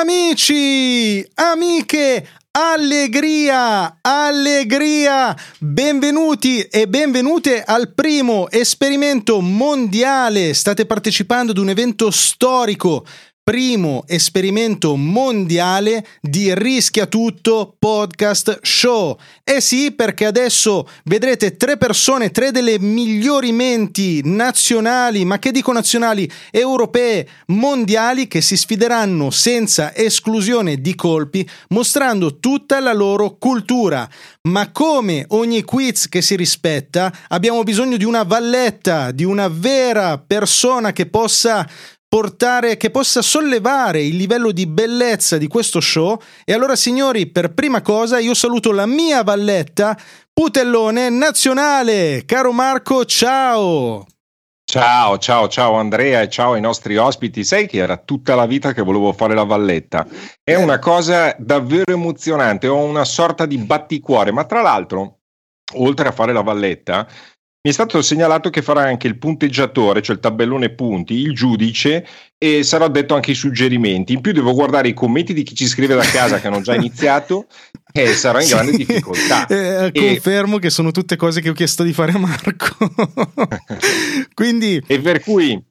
Amici, amiche, allegria, allegria! Benvenuti e benvenute al primo esperimento mondiale. State partecipando ad un evento storico primo esperimento mondiale di Rischia Tutto podcast show. Eh sì, perché adesso vedrete tre persone, tre delle migliori menti nazionali, ma che dico nazionali, europee, mondiali, che si sfideranno senza esclusione di colpi, mostrando tutta la loro cultura. Ma come ogni quiz che si rispetta, abbiamo bisogno di una valletta, di una vera persona che possa portare, che possa sollevare il livello di bellezza di questo show. E allora, signori, per prima cosa io saluto la mia valletta, Putellone Nazionale. Caro Marco, ciao! Ciao, ciao, ciao Andrea e ciao ai nostri ospiti. Sai che era tutta la vita che volevo fare la valletta. È una cosa davvero emozionante, ho una sorta di batticuore, ma tra l'altro, oltre a fare la valletta, mi è stato segnalato che farà anche il punteggiatore, cioè il tabellone punti, il giudice e sarò detto anche i suggerimenti. In più devo guardare i commenti di chi ci scrive da casa che hanno già iniziato e sarò in sì. grande difficoltà. Eh, e... Confermo che sono tutte cose che ho chiesto di fare a Marco. Quindi... E per cui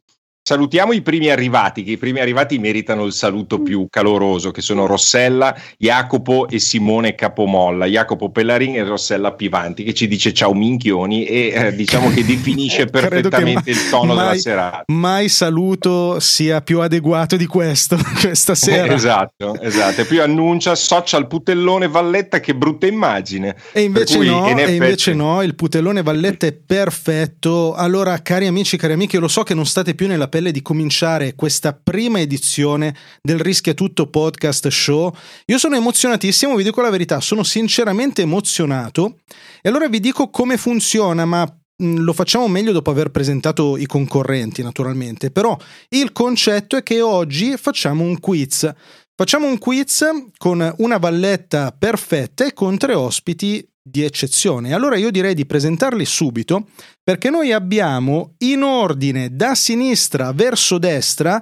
Salutiamo i primi arrivati, che i primi arrivati meritano il saluto più caloroso, che sono Rossella, Jacopo e Simone Capomolla, Jacopo Pellarin e Rossella Pivanti, che ci dice ciao minchioni e eh, diciamo che definisce perfettamente il tono mai, della serata. Mai saluto sia più adeguato di questo, questa sera. esatto, esatto. E poi annuncia social putellone Valletta, che brutta immagine. E invece, cui, no, in effetti... e invece no, il putellone Valletta è perfetto. Allora, cari amici, cari amiche, lo so che non state più nella pelle di cominciare questa prima edizione del Rischia Tutto Podcast Show. Io sono emozionatissimo, vi dico la verità, sono sinceramente emozionato e allora vi dico come funziona, ma mm, lo facciamo meglio dopo aver presentato i concorrenti, naturalmente. Però il concetto è che oggi facciamo un quiz. Facciamo un quiz con una valletta perfetta e con tre ospiti di eccezione. Allora io direi di presentarli subito perché noi abbiamo in ordine da sinistra verso destra.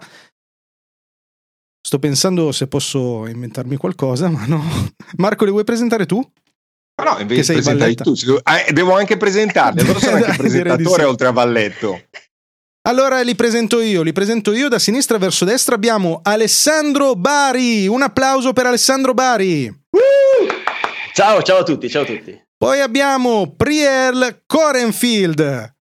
Sto pensando se posso inventarmi qualcosa, ma no. Marco, li vuoi presentare tu? No, invece presentai tu. Eh, devo anche presentarli, allora sono anche presentatore sì. oltre a Valletto. Allora li presento io, li presento io da sinistra verso destra abbiamo Alessandro Bari. Un applauso per Alessandro Bari. Uh! Ciao, ciao a tutti, ciao a tutti. Poi abbiamo Priel Korenfield.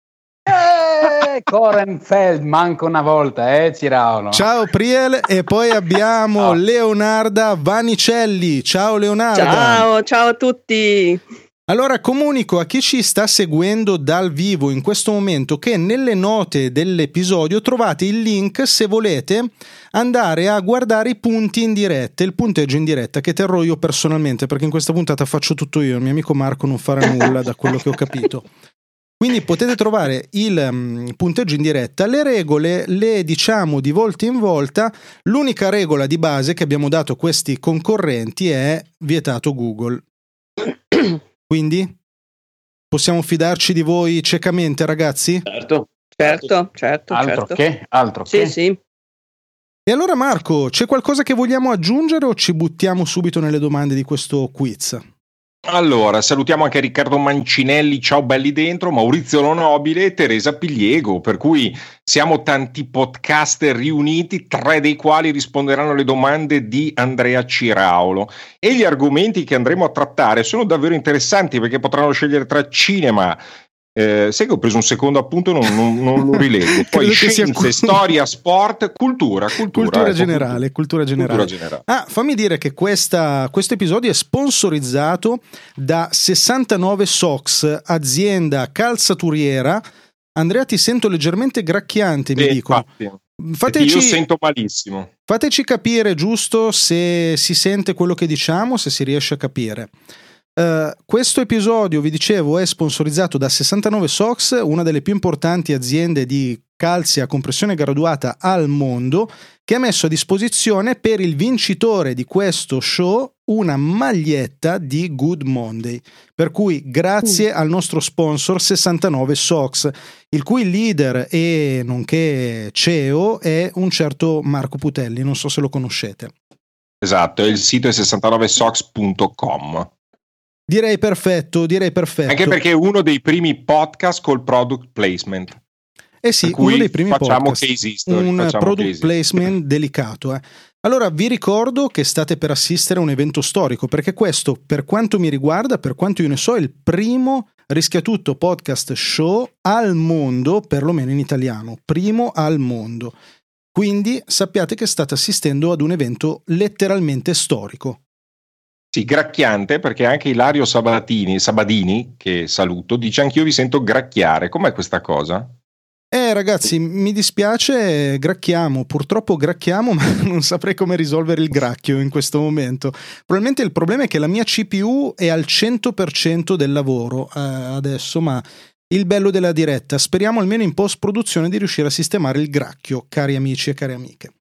Eh, Korenfeld, manca una volta, eh, Ciraulo. Ciao Priel e poi abbiamo. Leonarda Vanicelli. Ciao Leonarda. Ciao, ciao a tutti. Allora comunico a chi ci sta seguendo dal vivo in questo momento che nelle note dell'episodio trovate il link se volete andare a guardare i punti in diretta, il punteggio in diretta che terrò io personalmente perché in questa puntata faccio tutto io, il mio amico Marco non farà nulla da quello che ho capito. Quindi potete trovare il um, punteggio in diretta, le regole le diciamo di volta in volta, l'unica regola di base che abbiamo dato a questi concorrenti è vietato Google. Quindi possiamo fidarci di voi ciecamente, ragazzi? Certo, certo, certo. Altro certo. che, altro sì, che. Sì, E allora Marco, c'è qualcosa che vogliamo aggiungere o ci buttiamo subito nelle domande di questo quiz? Allora, salutiamo anche Riccardo Mancinelli, ciao belli dentro, Maurizio Lonobile e Teresa Pigliego, per cui siamo tanti podcaster riuniti, tre dei quali risponderanno alle domande di Andrea Ciraulo. E gli argomenti che andremo a trattare sono davvero interessanti perché potranno scegliere tra cinema, eh, sai che ho preso un secondo appunto, non, non, non lo rilego. Poi scienze, storia, sport, cultura. Cultura, cultura, ecco, generale, cultura, generale, cultura generale. Ah, fammi dire che questo episodio è sponsorizzato da 69 Sox, azienda calzaturiera. Andrea, ti sento leggermente gracchiante, mi eh, dicono. Fateci, io sento malissimo. Fateci capire giusto se si sente quello che diciamo, se si riesce a capire. Uh, questo episodio, vi dicevo, è sponsorizzato da 69 Sox, una delle più importanti aziende di calzi a compressione graduata al mondo, che ha messo a disposizione per il vincitore di questo show una maglietta di Good Monday. Per cui grazie mm. al nostro sponsor 69 Sox, il cui leader e nonché CEO è un certo Marco Putelli, non so se lo conoscete. Esatto, il sito è 69sox.com. Direi perfetto, direi perfetto. Anche perché è uno dei primi podcast col product placement. Eh sì, uno dei primi facciamo podcast. Case history, un facciamo product case placement delicato. Eh. Allora vi ricordo che state per assistere a un evento storico, perché questo, per quanto mi riguarda, per quanto io ne so, è il primo rischiatutto podcast show al mondo, perlomeno in italiano, primo al mondo. Quindi sappiate che state assistendo ad un evento letteralmente storico. Sì, gracchiante perché anche Ilario Sabatini, Sabadini, che saluto, dice anch'io vi sento gracchiare. Com'è questa cosa? Eh ragazzi, mi dispiace, gracchiamo, purtroppo gracchiamo, ma non saprei come risolvere il gracchio in questo momento. Probabilmente il problema è che la mia CPU è al 100% del lavoro eh, adesso, ma il bello della diretta, speriamo almeno in post produzione di riuscire a sistemare il gracchio, cari amici e cari amiche.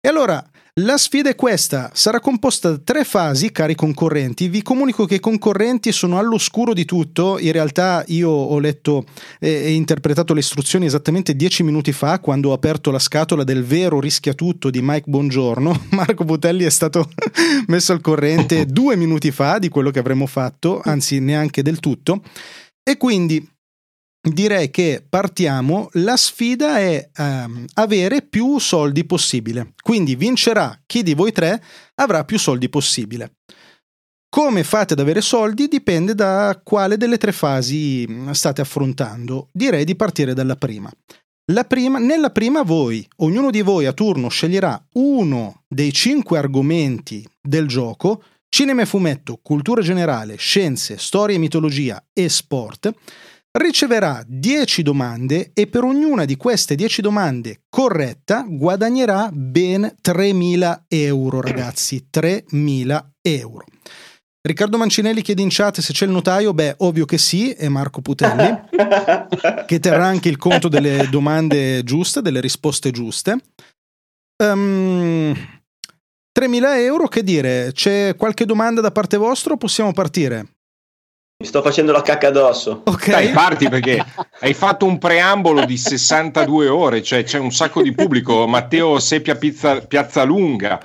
E allora, la sfida è questa, sarà composta da tre fasi, cari concorrenti. Vi comunico che i concorrenti sono all'oscuro di tutto. In realtà io ho letto e interpretato le istruzioni esattamente dieci minuti fa, quando ho aperto la scatola del vero rischiatutto di Mike Bongiorno. Marco Butelli è stato messo al corrente due minuti fa di quello che avremmo fatto, anzi neanche del tutto. E quindi direi che partiamo. La sfida è um, avere più soldi possibile. Quindi vincerà chi di voi tre avrà più soldi possibile. Come fate ad avere soldi dipende da quale delle tre fasi mm, state affrontando. Direi di partire dalla prima. prima. Nella prima voi, ognuno di voi a turno sceglierà uno dei cinque argomenti del gioco, cinema e fumetto, cultura generale, scienze, storia e mitologia e sport, riceverà 10 domande e per ognuna di queste 10 domande corretta guadagnerà ben 3.000 euro, ragazzi. 3.000 euro. Riccardo Mancinelli chiede in chat se c'è il notaio. Beh, ovvio che sì, è Marco Putelli, che terrà anche il conto delle domande giuste, delle risposte giuste. Um, 3.000 euro, che dire? C'è qualche domanda da parte vostra o possiamo partire? Mi sto facendo la cacca addosso. Ok. Dai, parti perché hai fatto un preambolo di 62 ore, cioè c'è un sacco di pubblico. Matteo Seppia Piazza, Lunga,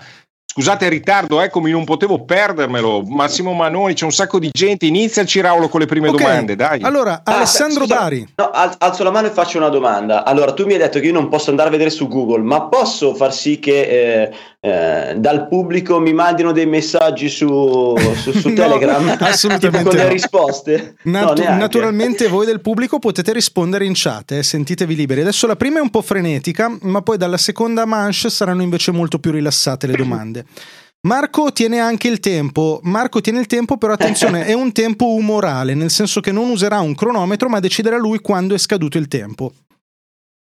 Scusate il ritardo, eccomi, non potevo perdermelo. Massimo Manoni, c'è un sacco di gente. Iniziaci, Raulo, con le prime okay. domande, dai. Allora, ah, Alessandro scusa, Bari. No, alzo la mano e faccio una domanda. Allora, tu mi hai detto che io non posso andare a vedere su Google, ma posso far sì che eh, eh, dal pubblico mi mandino dei messaggi su, su, su no, Telegram? assolutamente. con le risposte? Nat- no, naturalmente voi del pubblico potete rispondere in chat, eh, sentitevi liberi. Adesso la prima è un po' frenetica, ma poi dalla seconda manche saranno invece molto più rilassate le domande. Marco tiene anche il tempo. Marco tiene il tempo, però attenzione, è un tempo umorale, nel senso che non userà un cronometro, ma deciderà lui quando è scaduto il tempo.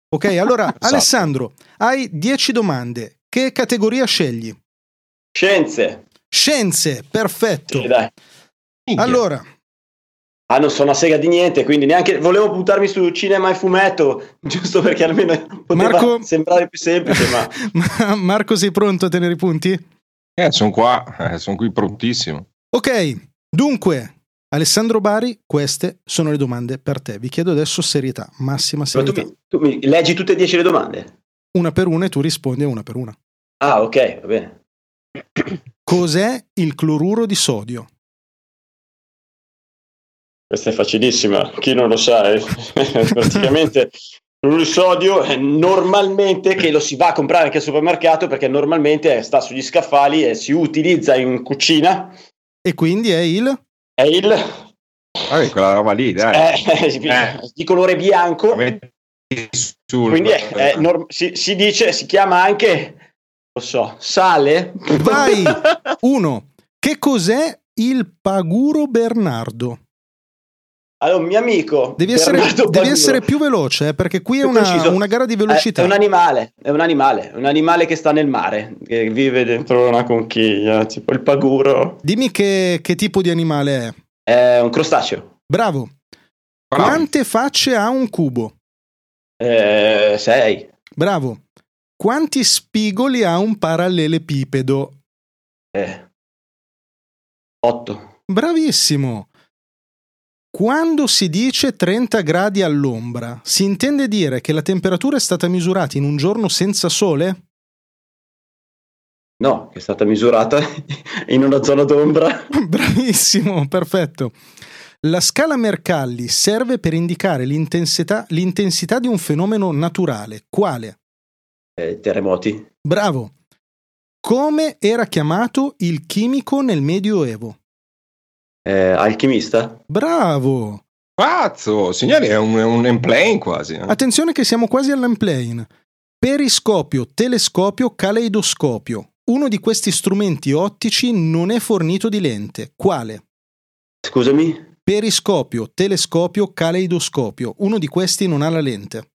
Ok, allora esatto. Alessandro, hai 10 domande. Che categoria scegli? Scienze. Scienze, perfetto. Sì, dai. Allora. Ah, non sono a sega di niente, quindi neanche volevo buttarmi su cinema e fumetto, giusto perché almeno poteva Marco... sembrare più semplice. Ma... Marco, sei pronto a tenere i punti? Eh, sono qua, eh, sono qui prontissimo. Ok, dunque, Alessandro Bari, queste sono le domande per te. Vi chiedo adesso serietà, massima serietà. Tu mi, tu mi, leggi tutte e dieci le domande? Una per una e tu rispondi a una per una. Ah, ok, va bene. Cos'è il cloruro di sodio? Questa è facilissima, chi non lo sa, è praticamente il sodio è normalmente che lo si va a comprare anche al supermercato perché normalmente sta sugli scaffali e si utilizza in cucina. E quindi è il? È il... Ah, quella roba lì, dai. Eh, eh. Di colore bianco. Sul... Quindi è, è norm- si, si, dice, si chiama anche, lo so, sale. Vai! Uno. Che cos'è il paguro Bernardo? Allora, un mio amico. Devi essere, devi essere più veloce, eh, perché qui è una, una gara di È, velocità. è un animale, è un animale, è un animale che sta nel mare, che vive dentro una conchiglia, tipo il paguro. Dimmi che, che tipo di animale è. È un crostaceo. Bravo. Bravo. Quante facce ha un cubo? Eh, sei. Bravo. Quanti spigoli ha un parallelepipedo? Eh. Otto. Bravissimo. Quando si dice 30 gradi all'ombra, si intende dire che la temperatura è stata misurata in un giorno senza sole? No, è stata misurata in una zona d'ombra. Bravissimo, perfetto. La scala Mercalli serve per indicare l'intensità, l'intensità di un fenomeno naturale. Quale? Eh, terremoti. Bravo. Come era chiamato il chimico nel Medioevo? Eh, alchimista. Bravo. Pazzo, signori, è un, un emplane quasi. eh. Attenzione che siamo quasi all'emplane. Periscopio, telescopio, caleidoscopio. Uno di questi strumenti ottici non è fornito di lente. Quale? Scusami. Periscopio, telescopio, caleidoscopio. Uno di questi non ha la lente.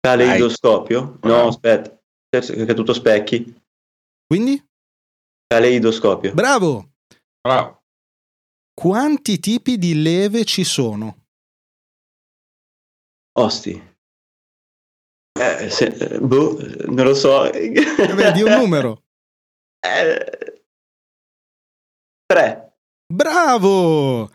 Caleidoscopio. No, Bravo. aspetta. Che è tutto specchi. Quindi? Caleidoscopio. Bravo. Bravo. Quanti tipi di leve ci sono? Osti. Eh, se- eh, boh, non lo so. Vedi un numero. Eh, tre. Bravo!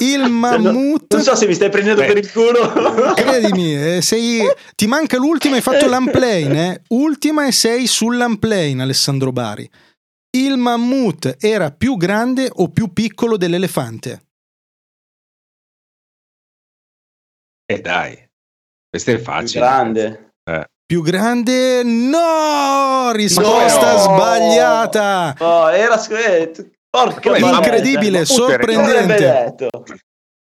Il mammut. Non so se mi stai prendendo Beh. per il culo. Credimi, eh, sei... ti manca l'ultima, hai fatto l'unplane, eh? Ultima e sei sull'unplane, Alessandro Bari. Il mammut era più grande o più piccolo dell'elefante? E dai, questo è Più facile. grande. Più grande? No! Risposta No! sbagliata! Oh, era scritto. Porca. Incredibile, sorprendente. Detto.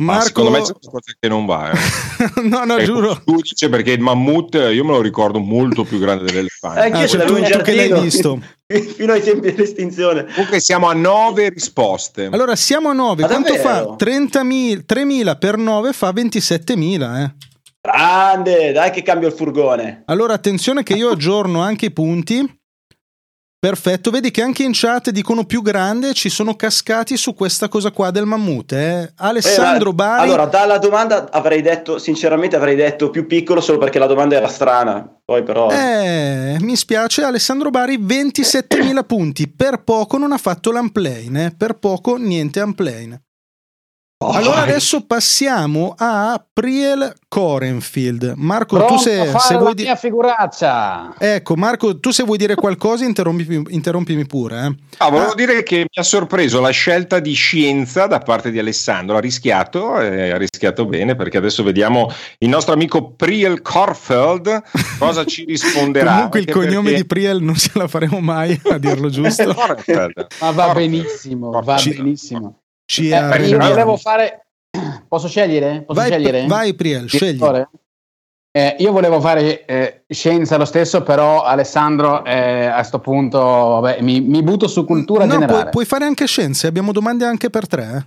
Ma Marco, secondo me c'è qualcosa che non va. Eh. no, no, Eh, giuro. Tu dice perché il mammut io me lo ricordo molto più grande dell'elefante. Anche Ah, io cioè, ce tu, l'avevo in che l'hai visto. Fino ai tempi dell'estinzione. Comunque siamo a nove risposte. Allora siamo a 9. Ma Quanto davvero? fa? 30.000, 3.000 per 9 fa 27.000. Eh. Grande, dai che cambio il furgone. Allora attenzione che io aggiorno anche i punti. Perfetto, vedi che anche in chat dicono più grande, ci sono cascati su questa cosa qua del mammut. Eh. Alessandro Eh, Bari. Allora, dalla domanda avrei detto, sinceramente avrei detto più piccolo solo perché la domanda era strana. Poi però... Eh, mi spiace, Alessandro Bari 27.000 punti, per poco non ha fatto l'unplane, eh. per poco niente unplane. Allora adesso passiamo a Priel Korenfield. Marco, Pronto tu se, se la vuoi di- mia figuraccia. Ecco, Marco, tu se vuoi dire qualcosa interrompimi, interrompimi pure. eh. Ah, volevo Ah. dire che mi ha sorpreso la scelta di scienza da parte di Alessandro. Ha rischiato e ha rischiato bene perché adesso vediamo il nostro amico Priel Korfeld cosa ci risponderà. Comunque il cognome perché- di Priel non ce la faremo mai a dirlo giusto. Ma va benissimo, va Ci- benissimo. Ci Eh, io arriviamo. volevo fare... Posso scegliere? Posso vai, scegliere? vai Priel, scegli. Eh, io volevo fare eh, scienza lo stesso, però Alessandro eh, a sto punto vabbè, mi, mi butto su cultura no, generale. puoi, puoi fare anche scienze, abbiamo domande anche per tre.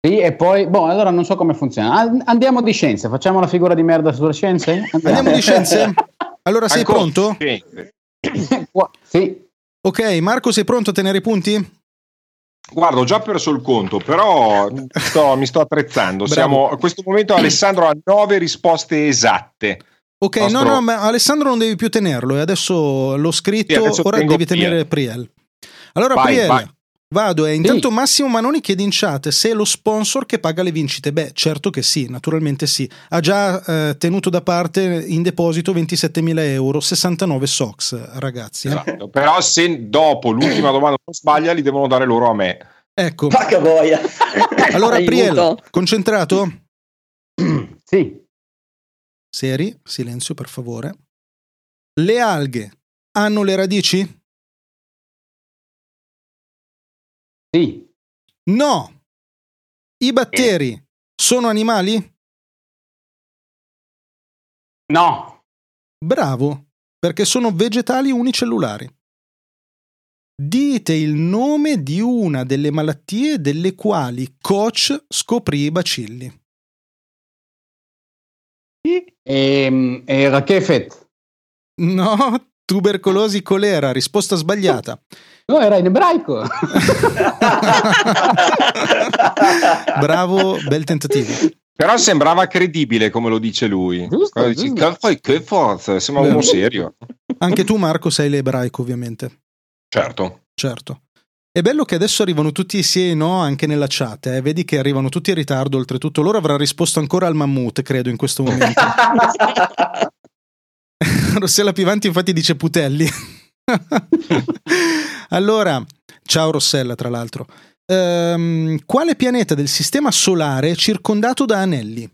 Sì, e poi, boh, allora non so come funziona. An- Andiamo di scienze, facciamo la figura di merda sulle scienze? Andiamo di scienze? Allora sei Ancora pronto? sì, Ok, Marco, sei pronto a tenere i punti? Guarda, ho già perso il conto, però sto- mi sto attrezzando. Siamo, a questo momento Alessandro ha nove risposte esatte. Ok, Nostro- no, no, ma Alessandro non devi più tenerlo, e adesso l'ho scritto, Sì, adesso ora devi tenere Priel. Allora, Vai, Priel, vai. Vado e intanto Massimo Manoni chiede in chat se è lo sponsor che paga le vincite. Beh, certo che sì, naturalmente sì. Ha già eh, tenuto da parte in deposito 27.000 euro, 69 socks, ragazzi. eh. Esatto. Però se dopo l'ultima domanda non sbaglia, li devono dare loro a me. Ecco. Vacca boia. Allora. Priel, concentrato? Sì, Seri, silenzio per favore. Le alghe hanno le radici? Sì, No. I batteri sono animali? no, Bravo, perché sono vegetali unicellulari. Dite il nome di una delle malattie delle quali Koch scoprì i bacilli. e, e Rakefet. No, tubercolosi colera, risposta sbagliata. No, era in ebraico. Bravo, bel tentativo. Però sembrava credibile come lo dice lui. Giusto, dici. "Che fai, che forza, sembra uno serio. Anche tu, Marco, sei l'ebraico, ovviamente. Certo. Certo. È bello che adesso arrivano tutti sì e no anche nella chat, eh. vedi che arrivano tutti in ritardo, oltretutto loro avrà risposto ancora al mammut, credo, in questo momento. Rossella Pivanti infatti dice Putelli. allora, ciao Rossella, tra l'altro. Ehm, quale pianeta del sistema solare è circondato da anelli?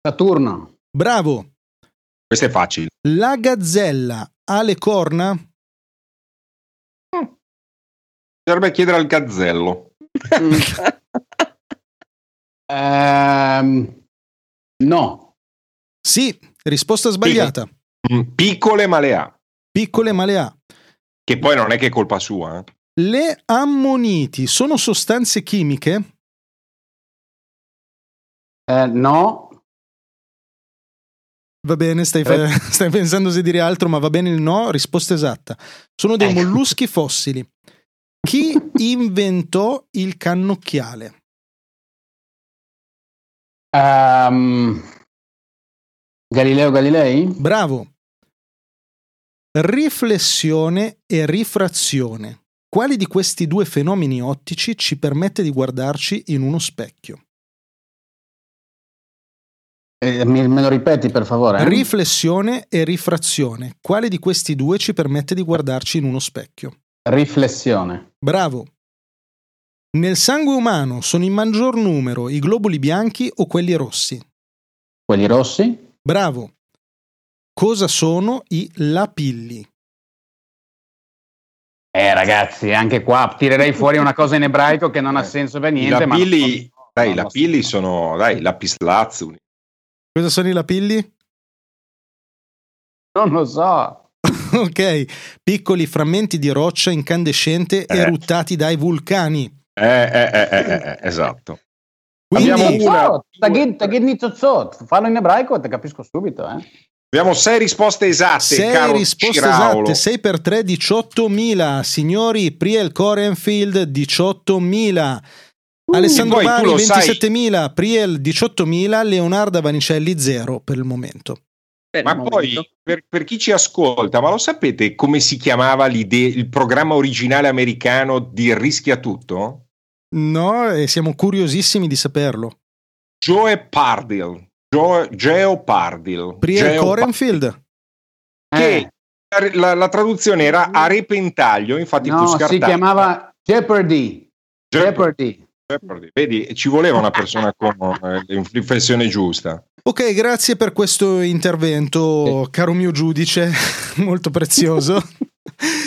Saturno. Bravo. Questo è facile. La gazzella ha le corna? Bisognerebbe chiedere al gazzello. Ehm, no, Sì, risposta sbagliata. Mm, Piccole ma le ha. Piccole ma le ha. Che poi non è che è colpa sua. eh. Le ammoniti sono sostanze chimiche? Eh, no, Va bene, stai, fa- stai pensando se dire altro, ma va bene il no, risposta esatta. Sono dei Ecco. molluschi fossili. Chi inventò il cannocchiale? Ehm, Galileo Galilei? Bravo. Riflessione e rifrazione. Quali di questi due fenomeni ottici ci permette di guardarci in uno specchio? Eh, me lo ripeti per favore? eh? Riflessione e rifrazione. Quale di questi due ci permette di guardarci in uno specchio? Riflessione. Bravo. Nel sangue umano sono in maggior numero i globuli bianchi o quelli rossi? Quelli rossi? Bravo. Cosa sono i lapilli? Eh ragazzi, anche qua tirerei fuori una cosa in ebraico che non ha senso per I niente. ma non lapilli, so- dai, i lapilli so. sono, dai, lapislazzuli. Cosa sono i lapilli? Non lo so. ok, piccoli frammenti di roccia incandescente Eh. eruttati dai vulcani. Eh, eh, eh, eh, eh, esatto. Quindi, Abbiamo una-. Fallo in ebraico e te capisco subito. Eh. Abbiamo sei risposte esatte, sei caro risposte Ciraulo. esatte, 6 per 3, 18.000. Signori, Priel Corenfield, 18.000. Alessandro E poi tu Bari, lo sai- 27.000. Priel, 18.000. Leonardo Vanicelli, 0 per il momento. Per Ma il poi, momento. per, per chi ci ascolta, ma lo sapete come si chiamava l'idea, il programma originale americano di Rischia Tutto? No, e siamo curiosissimi di saperlo. Joe Pardil. Joe, Geo Pardil. Priel Geo Corenfield. Che Eh, la, la traduzione era a repentaglio, infatti fu no, scartata. si chiamava Jeopardy. Jeopardy. Jeopardy. Vedi, ci voleva una persona con eh, l'inflessione giusta. Ok, grazie per questo intervento, caro mio giudice, molto prezioso.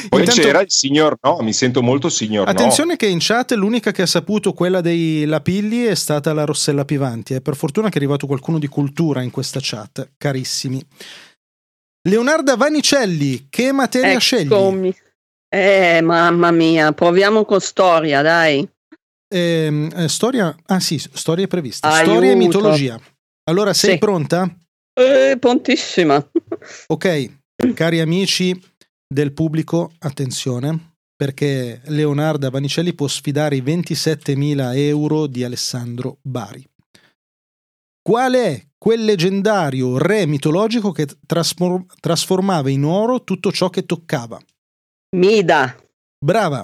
Poi Intanto- c'era il signor no, mi sento molto signor Attenzione che in chat l'unica che ha saputo quella dei lapilli è stata la Rossella Pivanti. E per fortuna che è arrivato qualcuno di cultura in questa chat, carissimi. Leonarda Vanicelli, che materia scegli? Eccomi. Eh, mamma mia, proviamo con storia, dai. Ehm, eh, storia, ah sì, storia prevista. Aiuto. Storia e mitologia. Allora, sei Sì. pronta? Eh, prontissima. Ok, cari amici del pubblico, attenzione, perché Leonarda Vanicelli può sfidare i 27.000 euro di Alessandro Bari. Qual è quel leggendario re mitologico che trasfor- trasformava in oro tutto ciò che toccava? Mida. Brava!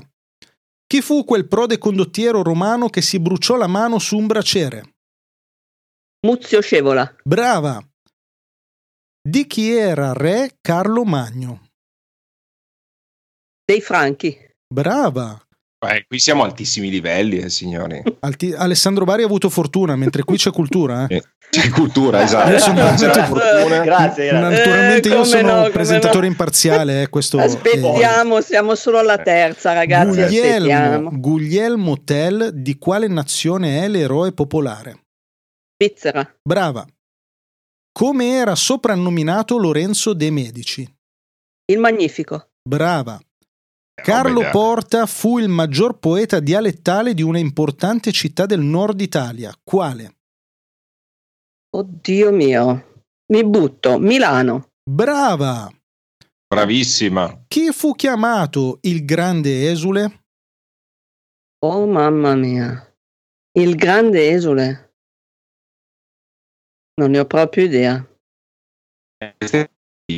Chi fu quel prode condottiero romano che si bruciò la mano su un braciere? Muzio Scevola. Brava! Di chi era re Carlo Magno? Dei Franchi. Brava! Beh, qui siamo altissimi livelli, eh, signori. Alti- Alessandro Bari ha avuto fortuna, mentre qui c'è cultura. Eh. Eh, C'è cultura, esatto. Io sono- fortuna. Grazie, grazie. Naturalmente Eh, io sono no, presentatore no. imparziale, eh, questo eh, Aspettiamo, siamo solo alla terza, ragazzi. Guglielmo. Guglielmo Tell di quale nazione è l'eroe popolare? Svizzera. Brava. Come era soprannominato Lorenzo de Medici? Il Magnifico. Brava. Eh, Carlo. Porta fu il maggior poeta dialettale di una importante città del nord Italia. Quale? Oddio mio. Mi butto. Milano. Brava. Bravissima. Chi fu chiamato il grande esule? Oh mamma mia. Il grande esule. Non ne ho proprio idea.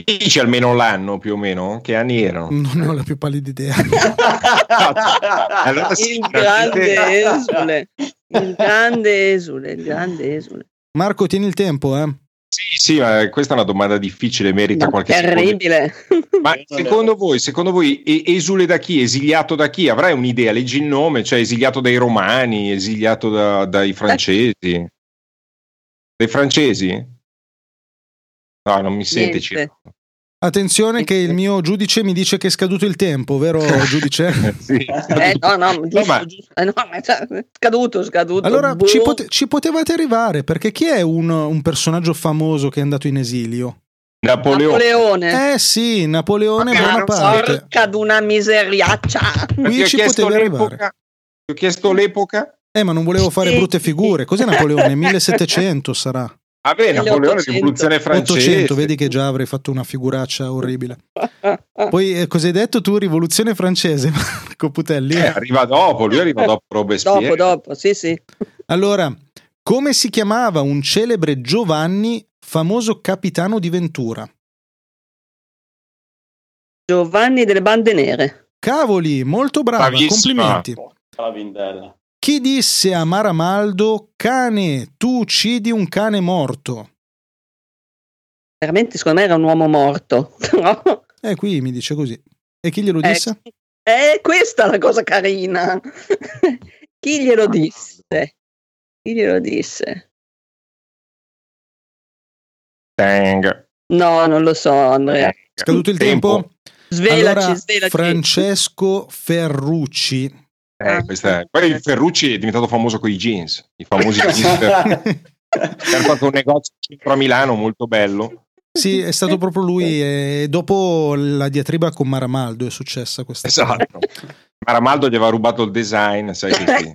Dici almeno l'anno più o meno? Che anni erano? Non ne ho la più pallida idea. Allora sì, Il grande esule. Il grande esule. Il grande esule. Marco, tieni il tempo, eh? Sì, sì, ma questa è una domanda difficile, merita No, qualche secondo. terribile. Ma secondo voi, secondo voi, esule da chi? Esiliato da chi? Avrai un'idea? Leggi il nome, cioè esiliato dai romani, esiliato da- dai francesi? Dai francesi? No, non mi sente. Ciro. Attenzione che il mio giudice mi dice che è scaduto il tempo, vero giudice? Sì. Eh, no, no, giusto, ma- giusto. Eh, no, ma cioè, scaduto, scaduto. Allora Boh. ci, pote- ci potevate arrivare perché chi è un, un personaggio famoso che è andato in esilio? Napoleone. Napoleone. Eh sì, Napoleone buona cazzo, parte. Porca d'una miseriaccia. Qui ci l'epoca. arrivare. Ti ho chiesto l'epoca. Eh, ma non volevo fare brutte figure. Cos'è Napoleone? 1700 sarà. Ah beh, Napoleone, 1800. rivoluzione francese. 800, vedi che già avrei fatto una figuraccia orribile. Poi eh, cosa hai detto tu? Rivoluzione francese, Marco Putelli? Eh, arriva dopo, lui arriva dopo Robespierre. dopo, dopo, sì, sì. Allora, come si chiamava un celebre Giovanni, famoso capitano di Ventura? Giovanni delle bande nere. Cavoli, molto brava, Bravissima. complimenti. La vindella. Chi disse a Maramaldo, cane, tu uccidi un cane morto? Veramente, secondo me era un uomo morto. Però, Eh, qui mi dice così. E chi glielo eh, disse? eh, questa è la cosa carina. Chi glielo disse? Chi glielo disse? Tang. No, non lo so, Andrea. Scaduto il tempo? Svelaci, allora, svelaci. Francesco Ferrucci. Eh, questa è- Poi Ferrucci è diventato famoso con i jeans, i famosi jeans. per- fatto un negozio a Milano molto bello. Sì, è stato proprio lui. E dopo la diatriba con Maramaldo è successa questa cosa. Esatto. Maramaldo gli aveva rubato il design, sai che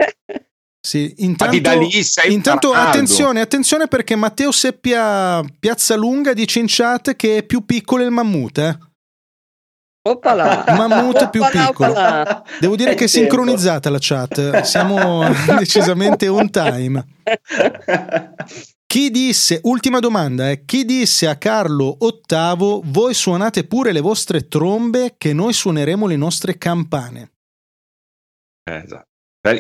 sì. Intanto, da lì sei intanto attenzione, attenzione perché Matteo Seppia Piazzalunga dice in chat che è più piccolo il mammut. Eh? Oppala. Mammut più Oppala, piccolo. oppala. Devo dire È che è tempo. sincronizzata la chat, siamo decisamente on time. Chi disse, ultima domanda, eh, chi disse a Carlo VIII, voi suonate pure le vostre trombe che noi suoneremo le nostre campane? Eh, esatto.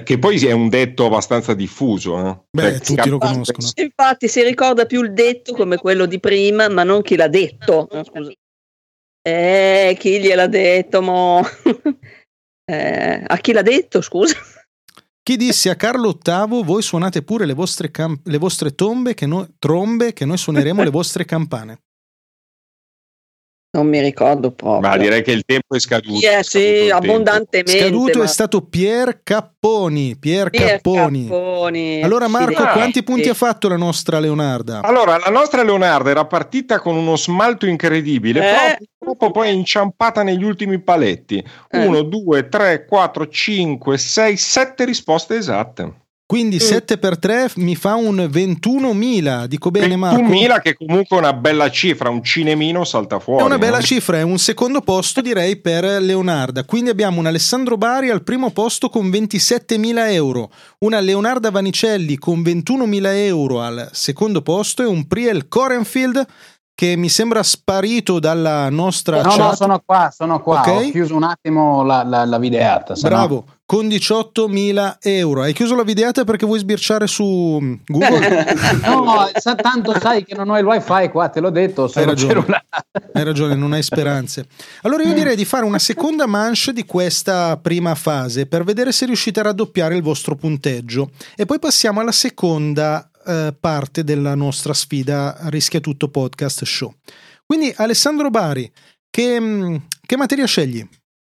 Che poi è un detto abbastanza diffuso. eh. Beh, Cioè, tutti lo campa- conoscono. Infatti si ricorda più il detto come quello di prima, ma non chi l'ha detto. No, scusa. Eh, chi gliel'ha detto, mo? Eh, a chi l'ha detto, scusa? Chi disse a Carlo VIII, voi suonate pure le vostre, cam- le vostre tombe che noi, trombe che noi suoneremo le vostre campane? Non mi ricordo proprio. Ma direi che il tempo è scaduto. Eh, è sì, scaduto abbondantemente. Scaduto ma- è stato Pier Capponi. Pier Pier Capponi. Capponi. Allora Marco, Accidenti. quanti punti ha fatto la nostra Leonarda? Allora, la nostra Leonardo era partita con uno smalto incredibile, Eh. Purtroppo poi è inciampata negli ultimi paletti. Eh. 1, 2, 3, 4, 5, 6, 7 risposte esatte. Quindi 7 per 3 mi fa un 21.000. Dico bene Marco? 21.000 che comunque è una bella cifra, un cinemino salta fuori. È una bella no? cifra, è un secondo posto direi per Leonarda. Quindi abbiamo un Alessandro Bari al primo posto con 27.000 euro, una Leonarda Vanicelli con 21.000 euro al secondo posto e un Priel Corenfield che mi sembra sparito dalla nostra No, chat. no, sono qua, sono qua. Ok. Ho chiuso un attimo la, la, la videata. se no- Bravo. con 18.000 euro. Hai chiuso la videata perché vuoi sbirciare su mm, Google? no, tanto sai che non ho il wifi qua, te l'ho detto. Hai ragione. hai ragione, non hai speranze. Allora io direi di fare una seconda manche di questa prima fase per vedere se riuscite a raddoppiare il vostro punteggio e poi passiamo alla seconda eh, parte della nostra sfida Rischia Tutto Podcast Show. Quindi Alessandro Bari, che, mm, che materia scegli?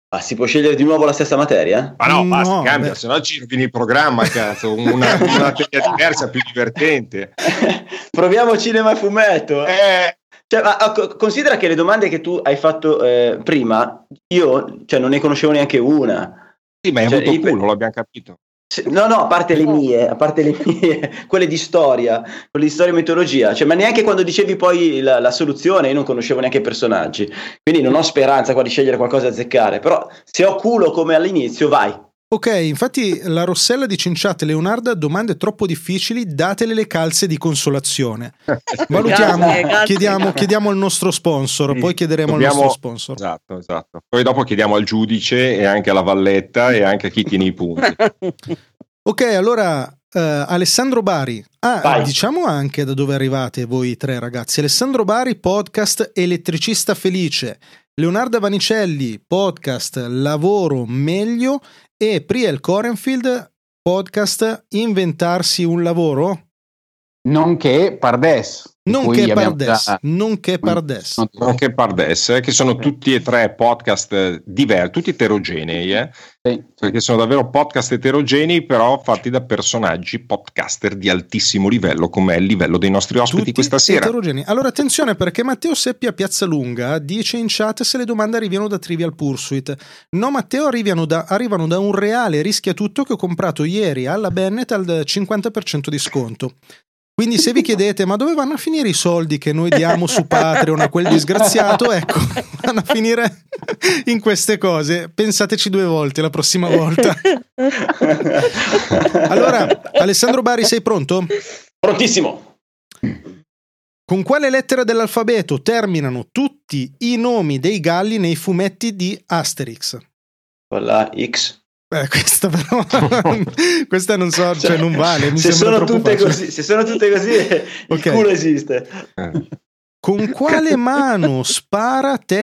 Ah, si può scegliere di nuovo la stessa materia? Ma no, basta, no, cambia, beh. se no ci rovini il programma, cazzo, una, una materia diversa, più divertente. Proviamo cinema e fumetto. Eh. Cioè, ma, considera che le domande che tu hai fatto eh, prima, io cioè, non ne conoscevo neanche una. Sì, ma hai cioè, avuto culo, l'abbiamo capito. No, no, a parte le mie, a parte le mie, quelle di storia, quelle di storia e mitologia, cioè, ma neanche quando dicevi poi la, la, soluzione io non conoscevo neanche i personaggi, quindi non ho speranza qua di scegliere qualcosa da azzeccare, però se ho culo come all'inizio, vai. Ok, infatti la Rossella dice in chat Leonardo domande troppo difficili, datele le calze di consolazione. Valutiamo, chiediamo, chiediamo al nostro sponsor, sì, poi chiederemo dobbiamo, al nostro sponsor. Esatto, esatto. Poi dopo chiediamo al giudice e anche alla valletta e anche a chi tiene i punti. ok, allora uh, Alessandro Bari. Ah, Vai. diciamo anche da dove arrivate voi tre ragazzi. Alessandro Bari, podcast Elettricista Felice. Leonardo Vanicelli, podcast Lavoro Meglio e Priel Corenfield, podcast Inventarsi un lavoro? Nonché Pardes. Nonché Pardes, già... nonché Pardes. Nonché Pardes, eh, che sono tutti e tre podcast diversi, tutti eterogenei, eh? sì. perché sono davvero podcast eterogenei, però fatti da personaggi podcaster di altissimo livello, come è il livello dei nostri ospiti tutti questa sera. Eterogenei. Allora attenzione perché Matteo Seppi a Piazza Lunga dice in chat se le domande arrivano da Trivial Pursuit. No Matteo, arrivano da, arrivano da un reale rischia tutto che ho comprato ieri alla Bennett al 50% di sconto. Quindi se vi chiedete ma dove vanno a finire i soldi che noi diamo su Patreon a quel disgraziato, ecco, vanno a finire in queste cose. Pensateci due volte la prossima volta. Allora, Alessandro Bari, sei pronto? Prontissimo. Con quale lettera dell'alfabeto terminano tutti i nomi dei galli nei fumetti di Asterix? Con la X. Eh, questa però questa non so, cioè, cioè non vale. se, sono tutte così, se sono tutte così, okay. il culo esiste. Con quale mano spara te?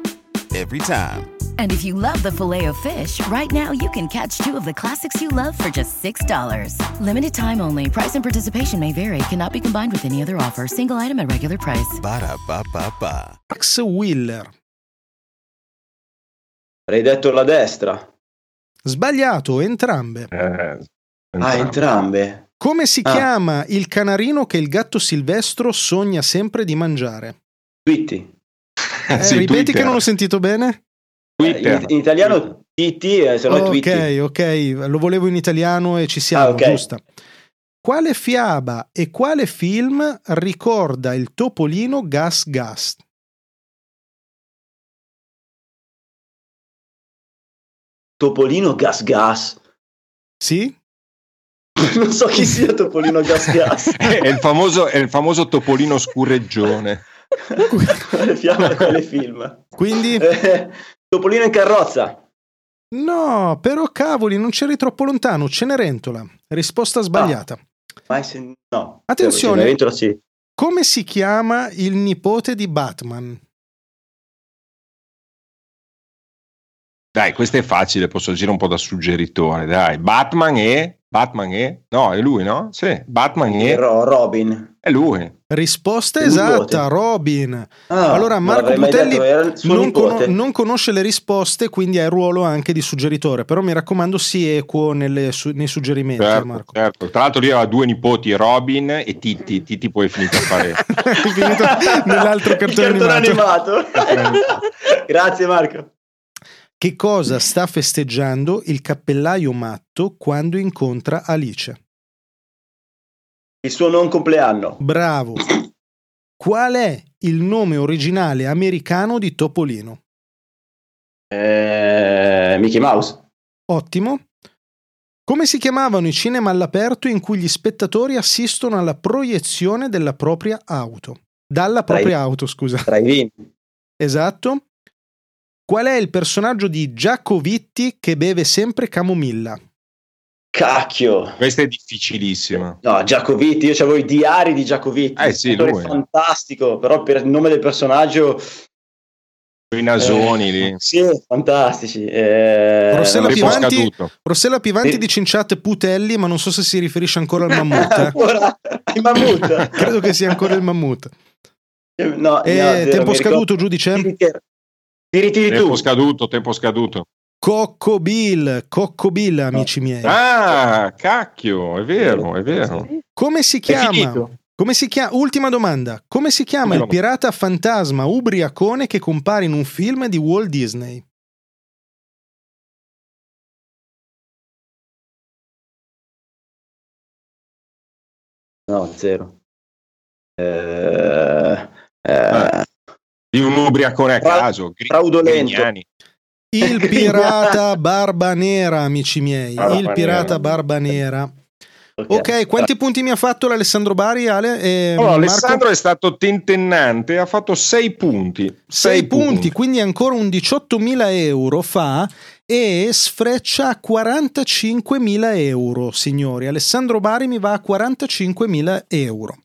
every time. And if you love the filet of fish, right now you can catch two of the classics you love for just $6. Limited time only. Price and participation may vary. Cannot be combined with any other offer. Single item at regular price. Ba da ba ba ba. Max Wheeler. Avrei detto la destra. Sbagliato, entrambe. Eh, entrambe. Ah, entrambe. Come si ah. chiama il canarino che il gatto silvestro sogna sempre di mangiare? Twitti. Eh, sì, ripeti Twitter. che non ho sentito bene? Twitter. In, in italiano Titti, eh, se no Ok, ok, lo volevo in italiano e ci siamo, ah, okay. giusta. Quale fiaba e quale film ricorda il topolino Gas Gas? Topolino Gas Gas? Sì? non so chi sia Topolino Gas Gas. è, il famoso, è il famoso Topolino scurreggione. Quale fiaba e quale film? Quindi? Eh, Topolino in carrozza. No, però cavoli, non c'eri troppo lontano. Cenerentola. Risposta sbagliata. Ah, se... no. Attenzione. Sì. Come si chiama il nipote di Batman? Dai, questo è facile, posso agire un po' da suggeritore. Dai, Batman e Batman e? No, è lui, no? Sì, Batman e... Ro- Robin. È lui. Risposta esatta, Robin. Ah, allora, Marco Putelli detto, non, cono- non conosce le risposte, quindi ha il ruolo anche di suggeritore. Però mi raccomando, sii equo nelle su- nei suggerimenti, Certo, Marco. certo. Tra l'altro lui aveva due nipoti, Robin e Titti. Titti poi è finito a fare... È finito nell'altro cartone, cartone animato. animato. Grazie Marco. Che cosa sta festeggiando il cappellaio matto quando incontra Alice? Il suo non compleanno. Bravo. Qual è il nome originale americano di Topolino? Eh, Mickey Mouse. Ottimo. Come si chiamavano i cinema all'aperto in cui gli spettatori assistono alla proiezione della propria auto? Dalla propria auto, scusa. Drive-in. Esatto. Qual è il personaggio di Giacovitti che beve sempre camomilla? Cacchio. Questa è difficilissima. No, Giacovitti, io avevo i diari di Giacovitti. Eh sì, lui. fantastico, però per il nome del personaggio... I nasoni eh, lì. Sì, fantastici. Eh, Rossella Tempo Pivanti- scaduto. Rossella Pivanti Sì. dice in chat Putelli, ma non so se si riferisce ancora al mammut. eh. Ancora ai mammut. Credo che sia ancora il mammut. No, no, E zero, tempo scaduto, giudice? Ti ritiri- Ti ritiri tu. Tempo scaduto, tempo scaduto. Cocco Bill, Cocco Bill, amici miei. Ah, cacchio, è vero, è vero. Come si chiama? Come si chiama? Ultima domanda. Come si chiama il pirata fantasma ubriacone che compare in un film di Walt Disney? No, zero. Eh, eh, Ah. Di un ubriacone a caso. Fraudolento. Grignani. Il pirata barba nera, amici miei. Barba il pirata nera. barba nera. Ok, quanti punti mi ha fatto l'Alessandro Bari, Ale? E Allora? Alessandro è stato tentennante, ha fatto 6 punti. 6 Sei punti, quindi ancora un 18.000 euro fa e sfreccia a 45.000 euro, signori. Alessandro Bari mi va a 45.000 euro.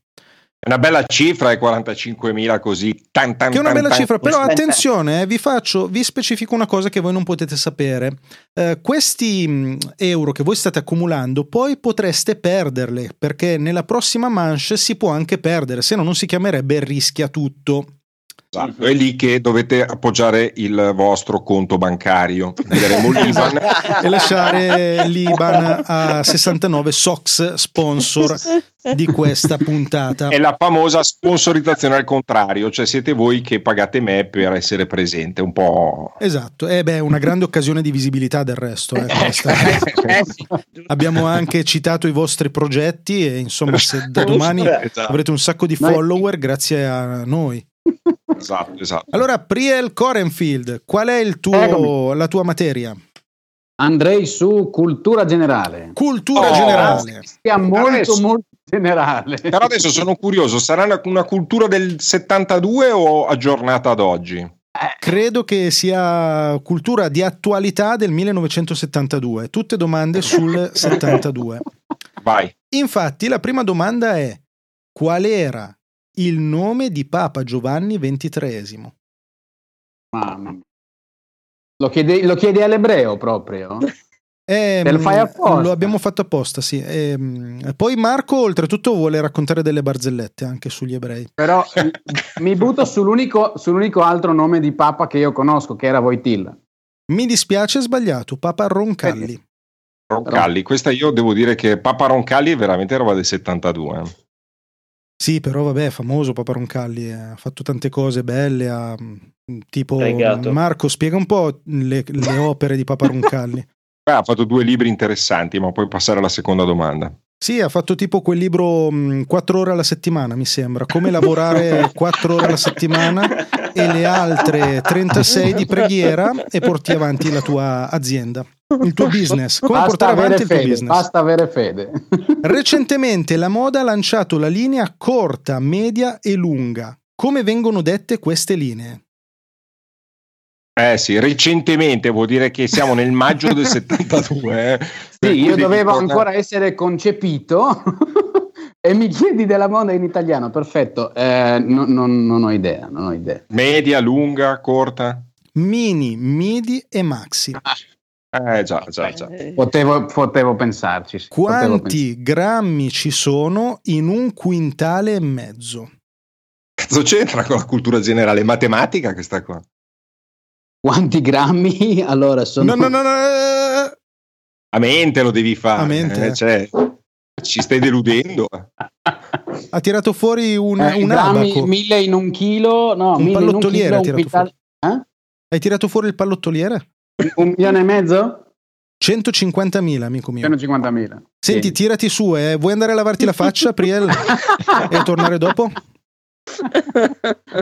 È una bella cifra, è 45.000 così. Tan, tan, Che è una tan, bella tan. cifra, però attenzione, eh, vi faccio, vi specifico una cosa che voi non potete sapere. Eh, questi mh, euro che voi state accumulando, poi potreste perderle, perché nella prossima manche si può anche perdere, se no non si chiamerebbe rischia tutto. Esatto, È lì che dovete appoggiare il vostro conto bancario. Diremo l'IBAN. e lasciare l'Iban a 69 Sox sponsor di questa puntata. È la famosa sponsorizzazione al contrario, cioè siete voi che pagate me per essere presente, un po'... Esatto, e beh, una grande occasione di visibilità del resto. eh. Eh sì. Abbiamo anche citato i vostri progetti e insomma se da domani Esatto, avrete un sacco di follower grazie a noi. Esatto, esatto. Allora, Priel Corenfield, qual è il tuo, la tua materia? Andrei su cultura generale. Cultura Oh. generale. Sia molto Adesso- molto generale. Però adesso sono curioso, sarà una, una cultura del 72 o aggiornata ad oggi? Credo che sia cultura di attualità del 1972. Tutte domande sul 72. Vai. Infatti, la prima domanda è: qual era il nome di Papa Giovanni XXIII? Mamma mia. Lo chiedi, lo chiedi all'ebreo proprio? Eh, Te lo fai apposta. Lo abbiamo fatto apposta, sì. Ehm, poi Marco, oltretutto, vuole raccontare delle barzellette anche sugli ebrei. Però mi butto sull'unico, sull'unico altro nome di papa che io conosco, che era Voitilla. Mi dispiace, sbagliato. Papa Roncalli. Roncalli, questa io devo dire che Papa Roncalli è veramente roba del 72. eh. Sì, però vabbè, è famoso Papa Roncalli, eh, ha fatto tante cose belle, ha, mm, tipo Fregato. Marco, spiega un po' le, le opere di Papa Roncalli. Beh, ha fatto due libri interessanti, ma puoi passare alla seconda domanda. Sì, ha fatto tipo quel libro 4 ore alla settimana, mi sembra, come lavorare 4 ore alla settimana e le altre 36 di preghiera e porti avanti la tua azienda, il tuo business, come basta portare avanti il tuo business. basta avere fede. Recentemente la moda ha lanciato la linea corta, media e lunga. Come vengono dette queste linee? Eh sì, recentemente vuol dire che siamo nel maggio del 72. eh. Sì, cui io dovevo tornare- ancora essere concepito e mi chiedi della moda in italiano, perfetto. Eh, no- non- non ho idea, non ho idea. Media, lunga, corta? Mini, midi e maxi. Eh già, già, già. Eh, Potevo, potevo pensarci. sì, potevo pensarci. Quanti grammi ci sono in un quintale e mezzo? Cazzo c'entra con la cultura generale matematica questa qua? Quanti grammi? Allora sono... No, no, no, no. eh, A mente lo devi fare. A mente. eh, cioè, ci stai deludendo. Ha tirato fuori un, Eh, un grammi, abaco. mille in un chilo, no, Un mille in un pallottoliere chilo, ha un tirato quintale- Eh? Hai tirato fuori il pallottoliere? Un milione e mezzo? 150.000, amico mio. 150.000. Senti, Sì. tirati su, eh. vuoi andare a lavarti la faccia, Priel, e tornare dopo?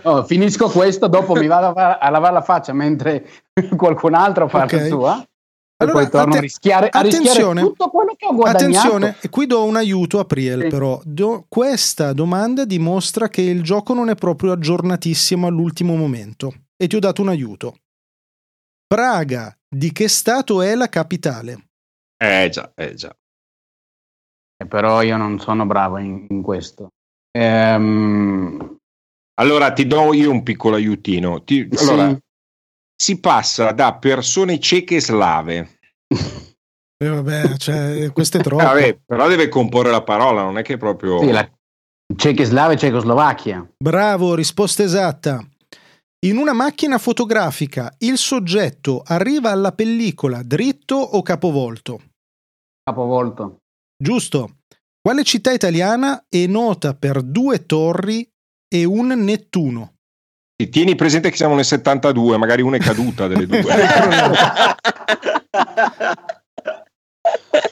Oh, finisco questo, dopo mi vado a, fa- a lavare la faccia mentre qualcun altro fa Ok. la sua. E Allora, poi torno atte- a, rischiare, a rischiare attenzione. tutto quello che ho guadagnato. Attenzione, e qui do un aiuto a Priel, Sì. però. Do- questa domanda dimostra che il gioco non è proprio aggiornatissimo all'ultimo momento. E ti ho dato un aiuto. Praga, di che stato è la capitale? Eh già, eh già. Eh, Però io non sono bravo in, in questo. Ehm, Allora ti do io un piccolo aiutino. Ti- sì. allora, si passa da persone ceche slave. Eh, vabbè, cioè, questo è troppo. Eh, vabbè, però deve comporre la parola, non è che proprio. Sì, la Cecheslava e Cecoslovacchia. Bravo, risposta esatta. In una macchina fotografica il soggetto arriva alla pellicola dritto o capovolto? Capovolto. Giusto. Quale città italiana è nota per due torri e un Nettuno? Sì, Tieni presente che siamo nel 72, magari una è caduta delle due.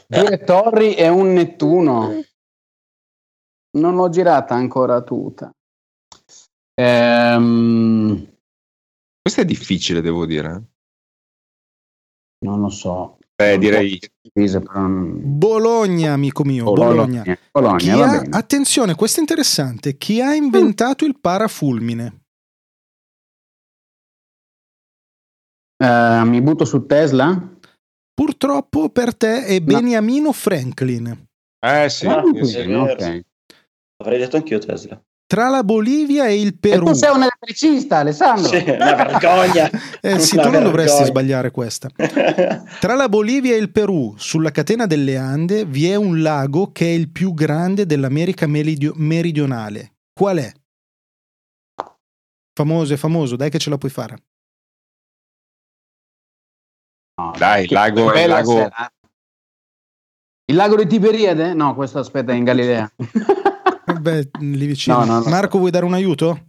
Due torri e un Nettuno. Non l'ho girata ancora tutta. Ehm, Questo è difficile, devo dire. non lo so. Eh, direi Bologna, amico mio, Bologna. Bologna, Bologna, ha- attenzione, questo è interessante. Chi ha inventato il parafulmine? Eh, mi butto su Tesla? Purtroppo per te è Beniamino Franklin. Eh sì, Ah, sì. è vero. Ok. Avrei detto anch'io Tesla. Tra la Bolivia e il E Perù. tu sei un elettricista, Alessandro. Sì, una vergogna. Eh sì, Una tu non dovresti vergogna. sbagliare questa. Tra la Bolivia e il Perù, sulla catena delle Ande, vi è un lago che è il più grande dell'America meridio- meridionale. Qual è? Famoso, è famoso, dai che ce la puoi fare. No, Dai, lago- il lago- sera. Il lago di Tiberiade? No, questo aspetta è in Galilea. Beh, lì vicino. No, no, no. Marco, vuoi dare un aiuto?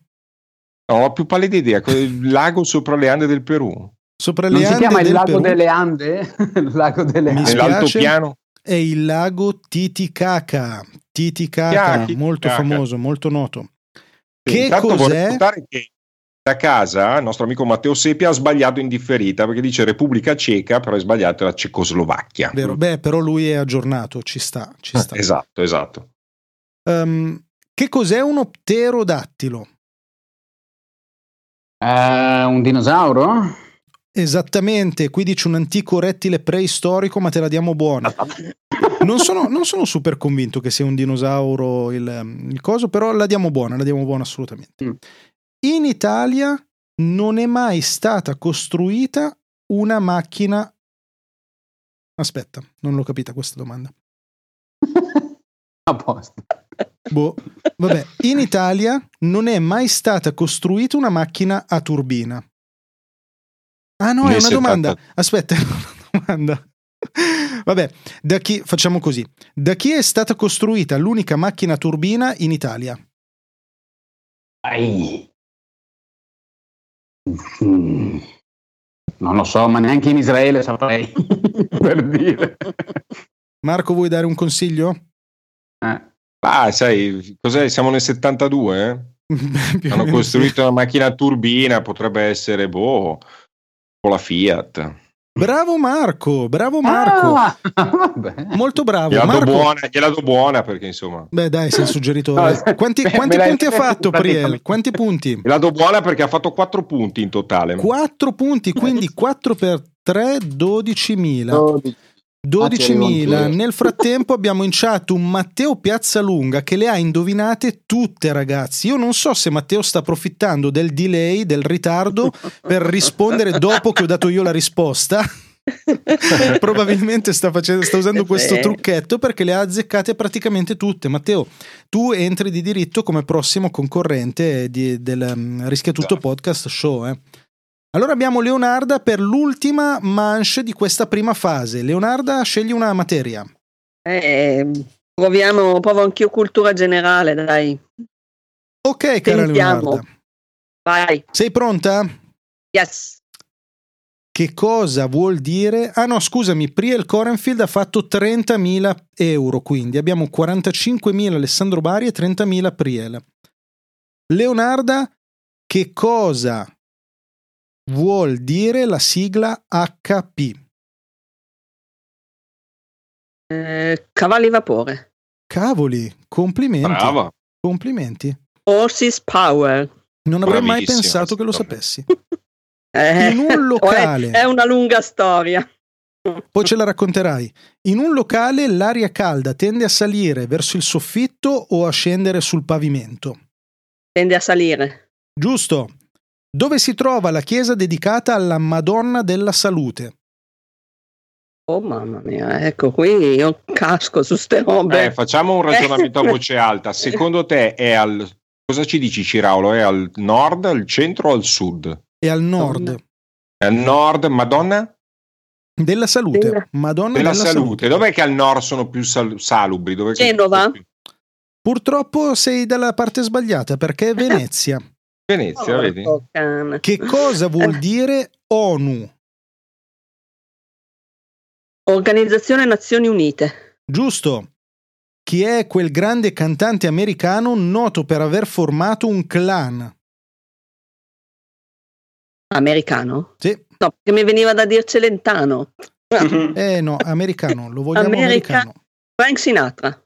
Non ho più pallida idea. Il lago sopra le Ande del Perù. Sopra Non le si Ande chiama il lago Perù delle Ande? il lago delle Mi Ande. spiace. Nell'altopiano. è il lago Titicaca. Titicaca, Chiacchi- molto Titicaca. famoso, molto noto. Sì, Che intanto vorrei cos'è? notare che da casa il nostro amico Matteo Sepi ha sbagliato in differita perché dice Repubblica Ceca, però è sbagliato la Cecoslovacchia. Vero? Beh, però lui è aggiornato, ci sta, ci sta. Esatto, esatto. Ehm, che cos'è un pterodattilo? Eh, un dinosauro? Esattamente, qui dice un antico rettile preistorico, ma te la diamo buona. Non sono, non sono super convinto che sia un dinosauro il, il coso, però la diamo buona, la diamo buona assolutamente. Mm. In Italia non è mai stata costruita una macchina. Aspetta, non l'ho capita questa domanda. A posto. Boh, vabbè, in Italia non è mai stata costruita una macchina a turbina. Ah no, è una 70. domanda. Aspetta, è una domanda. Vabbè, da chi facciamo così? Da chi è stata costruita l'unica macchina a turbina in Italia? Ai. Mm. Non lo so, ma neanche in Israele saprei. per dire. Marco, vuoi dare un consiglio? Eh. Ah, sai, cos'è? Siamo nel 72, eh? Hanno costruito una macchina a turbina, potrebbe essere, boh, o la Fiat. Bravo Marco, bravo Marco. Ah, vabbè. Molto bravo. Gliela do, Marco, buona, gliela do buona perché insomma... Beh, dai, sei il suggeritore. No, Quanti, me quanti punti ha fatto Priel? Quanti punti? Gliela do buona perché ha fatto 4 punti in totale. 4 punti, quindi 4 per 3, 12.000. 12. 12.000. Ah, Nel frattempo abbiamo in chat un Matteo Piazzalunga che le ha indovinate tutte, ragazzi. Io non so se Matteo sta approfittando del delay, del ritardo, per rispondere dopo che ho dato io la risposta. Probabilmente sta, facendo, sta usando questo trucchetto perché le ha azzeccate praticamente tutte. Matteo, tu entri di diritto come prossimo concorrente di- del um, Rischia Tutto Esatto. Podcast Show. eh. Allora abbiamo Leonarda per l'ultima manche di questa prima fase. Leonarda, scegli una materia. Eh, proviamo, provo anch'io cultura generale, dai. Ok, cara. Leonarda. Vai. Sei pronta? Yes. Che cosa vuol dire? Ah no, scusami, Priel Corenfield ha fatto 30.000 euro, quindi abbiamo 45.000 Alessandro Bari e 30.000 Priel. Leonarda, che cosa vuol dire la sigla HP? Eh, cavalli vapore. Cavoli, complimenti. Brava. Complimenti. Horses power. Non avrei mai pensato che lo sapessi. Eh, In un locale. È una lunga storia. Poi ce la racconterai. In un locale l'aria calda tende a salire verso il soffitto o a scendere sul pavimento? Tende a salire. Giusto. Dove si trova la chiesa dedicata alla Madonna della Salute? Oh mamma mia, ecco qui io casco su ste robe. Eh, facciamo un ragionamento a voce alta. Secondo te è al. Cosa ci dici, Ciraulo? È al nord, al centro o al sud? E al nord È al nord, Madonna? della salute. Della- Madonna Della della salute. Dov'è che al nord sono più sal- salubri? Dov'è che- Genova? Purtroppo sei dalla parte sbagliata perché è Venezia. Venezia, vedi? Che cosa vuol dire ONU? Organizzazione Nazioni Unite. Giusto. Chi è quel grande cantante americano noto per aver formato un clan? Americano? Sì. No, perché mi veniva da dir Celentano. Eh no, americano, lo vogliamo America- americano. Frank Sinatra.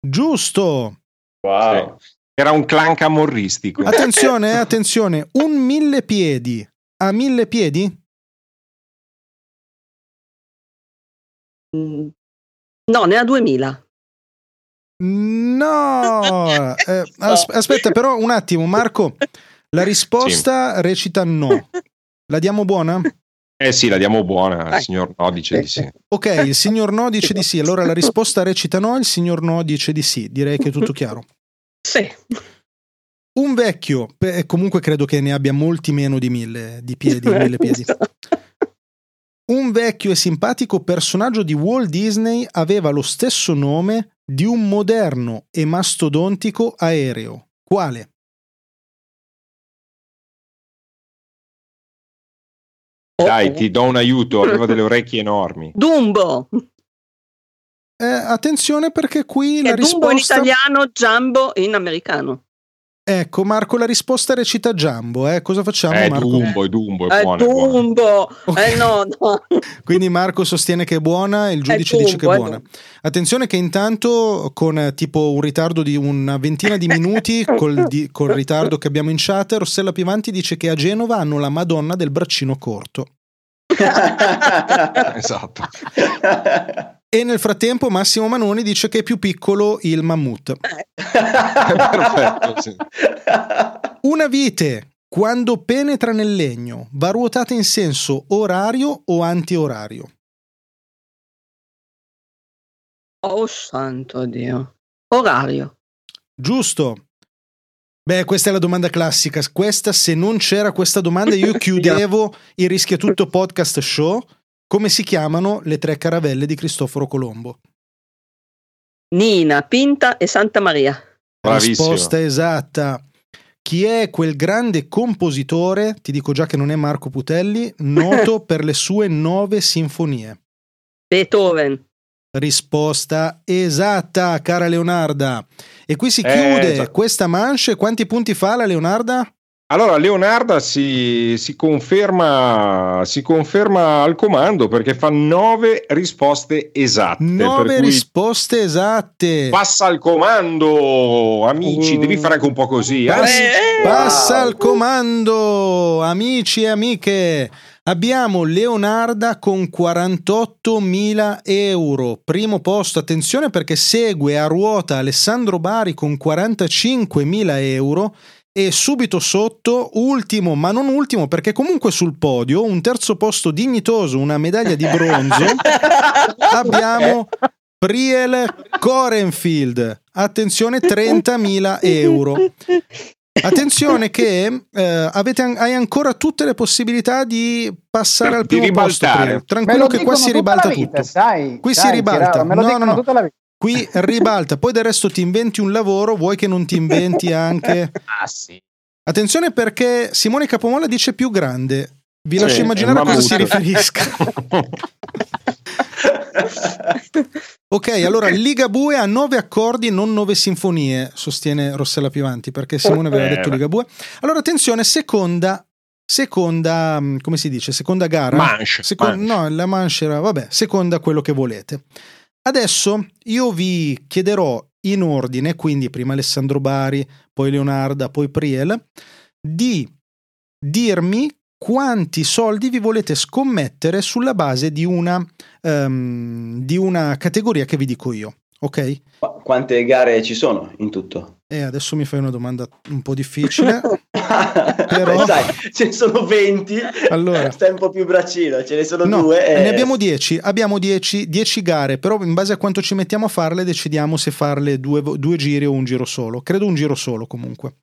Giusto. Wow. Era un clan camorristico. Attenzione, eh, attenzione. Un mille piedi. A mille piedi? Mm. No, ne ha 2000. No. Eh, as- aspetta, però un attimo, Marco. La risposta recita no. La diamo buona? Eh sì, la diamo buona. Il signor No dice di sì. Ok, il signor no dice di sì. Allora la risposta recita no, il signor no dice di sì. Direi che è tutto chiaro. Sì. Un vecchio, beh, comunque credo che ne abbia molti meno di mille di piedi, mille piedi. Un vecchio e simpatico personaggio di Walt Disney aveva lo stesso nome di un moderno e mastodontico aereo. Quale? Dai, ti do un aiuto. Aveva delle orecchie enormi. Dumbo. Eh, attenzione perché qui Che la è Dumbo in risposta... italiano, Jumbo in americano. Ecco, Marco, la risposta recita Jumbo. Eh. Cosa facciamo, È Marco? Dumbo, è Dumbo, è È buono. Dumbo. Ok. Eh no, no. Quindi Marco sostiene che è buona e il giudice Dumbo, dice che è è buona. Dumbo. Attenzione che intanto con eh, tipo un ritardo di una ventina di minuti col, di- col ritardo che abbiamo in chat, Rossella Pivanti dice che a Genova hanno la Madonna del braccino corto. Esatto. E nel frattempo Massimo Manoni dice che è più piccolo il mammut. Perfetto, sì. Una vite, quando penetra nel legno, va ruotata in senso orario o antiorario? Oh santo Dio. Orario. Giusto. Beh, questa è la domanda classica. Questa, se non c'era questa domanda, io chiudevo il Rischia Tutto Podcast Show come si chiamano le tre caravelle di Cristoforo Colombo? Nina, Pinta e Santa Maria. Bravissimo. Risposta esatta. Chi è quel grande compositore, ti dico già che non è Marco Putelli, noto per le sue nove sinfonie? Beethoven. Risposta esatta, cara Leonarda. E qui si Eh, chiude già. questa manche. Quanti punti fa la Leonarda? Allora, Leonarda si, si conferma, si conferma al comando perché fa nove risposte esatte. Nove per cui risposte esatte. passa al comando, amici. Mm. Devi fare anche un po' così. eh? Pass- Eh, passa wow. al comando, amici e amiche. Abbiamo Leonarda con 48.000 euro. Primo posto, attenzione perché segue a ruota Alessandro Bari con 45.000 euro. E subito sotto, ultimo ma non ultimo, perché comunque sul podio, un terzo posto dignitoso, una medaglia di bronzo, abbiamo Priel Korenfield. Attenzione, 30.000 euro. Attenzione che eh, avete hai ancora tutte le possibilità di passare al primo posto. ribaltare. Priel. Tranquillo lo che qua si ribalta vita, tutto. sai, Qui si ribalta. Tirava, Me lo No, no, no. Qui ribalta, poi del resto ti inventi un lavoro, vuoi che non ti inventi anche... Ah, sì. Attenzione perché Simone Capomolla dice più grande. Vi Sì, lascio immaginare a cosa si riferisca. ok, allora Ligabue ha nove accordi, non nove sinfonie, sostiene Rossella Pivanti, perché Simone aveva Eh, detto. Ligabue. Allora attenzione, seconda, seconda, come si dice, seconda gara. Manche, Seco- manche. No, la manche era, vabbè, seconda quello che volete. Adesso io vi chiederò in ordine, quindi prima Alessandro Bari, poi Leonarda, poi Priel, di dirmi quanti soldi vi volete scommettere sulla base di una, ehm, di una categoria che vi dico io. Ok? Qu- Quante gare ci sono in tutto? E adesso mi fai una domanda un po' difficile. Però- Sai, ce ne sono 20. Allora. Stai un po' più braccino, ce ne sono No, due. e- ne abbiamo 10. Abbiamo 10 10 gare, però in base a quanto ci mettiamo a farle decidiamo se farle due, due giri o un giro solo. Credo un giro solo comunque.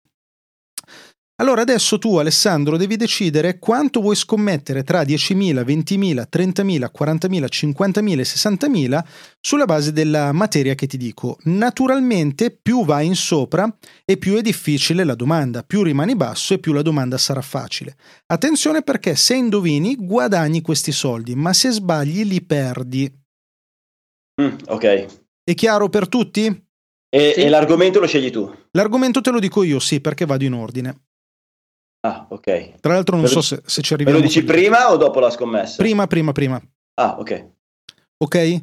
Allora adesso tu Alessandro devi decidere quanto vuoi scommettere tra 10.000, 20.000, 30.000, 40.000, 50.000 e 60.000 sulla base della materia che ti dico. Naturalmente più vai in sopra e più è difficile la domanda, più rimani basso e più la domanda sarà facile. Attenzione perché se indovini guadagni questi soldi, ma se sbagli li perdi. Mm, ok. È chiaro per tutti? E, Sì. e l'argomento lo scegli tu? L'argomento te lo dico io, sì, perché vado in ordine. Ah, ok. Tra l'altro non Me lo- so se, se ci Me arriviamo. lo dici prima o dopo la scommessa? Prima, prima, prima. Ah, ok. Ok?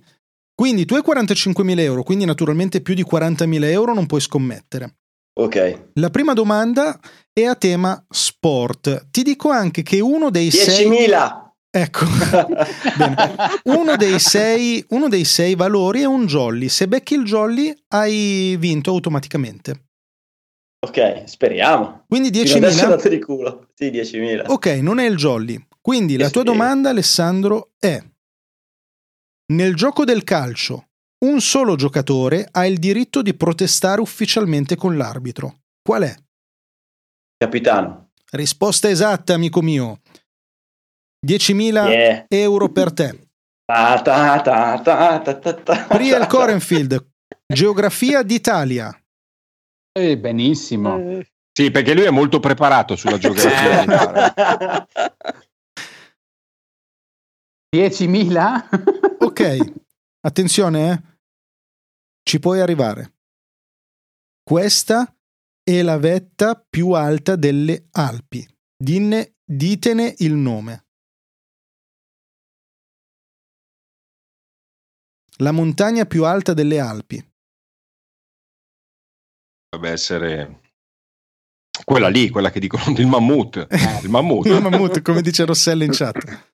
Quindi tu hai 45.000 euro, quindi naturalmente più di 40.000 euro non puoi scommettere. Ok. La prima domanda è a tema sport. Ti dico anche che uno dei sei... 10.000! Ecco, bene. Uno dei, sei, uno dei sei valori è un jolly. Se becchi il jolly hai vinto automaticamente. Ok, speriamo. Quindi Fino adesso 10.000. dato di culo. Sì, 10.000. Ok, non è il jolly. Quindi la tua domanda, Alessandro, è: nel gioco del calcio, un solo giocatore ha il diritto di protestare ufficialmente con l'arbitro. Qual è? Capitano. Risposta esatta, amico mio. 10.000 Yeah. euro per te. Ta. Priel Korenfield, geografia d'Italia. Eh, benissimo. Eh, Sì, perché lui è molto preparato sulla geografia. d'Italia. 10.000? Ok, attenzione, eh. ci puoi arrivare. Questa è la vetta più alta delle Alpi. Dinne- ditene il nome. La montagna più alta delle Alpi. Dovrebbe essere quella lì, quella che dicono il mammut. Il mammut. Il mammut, come dice Rossella in chat.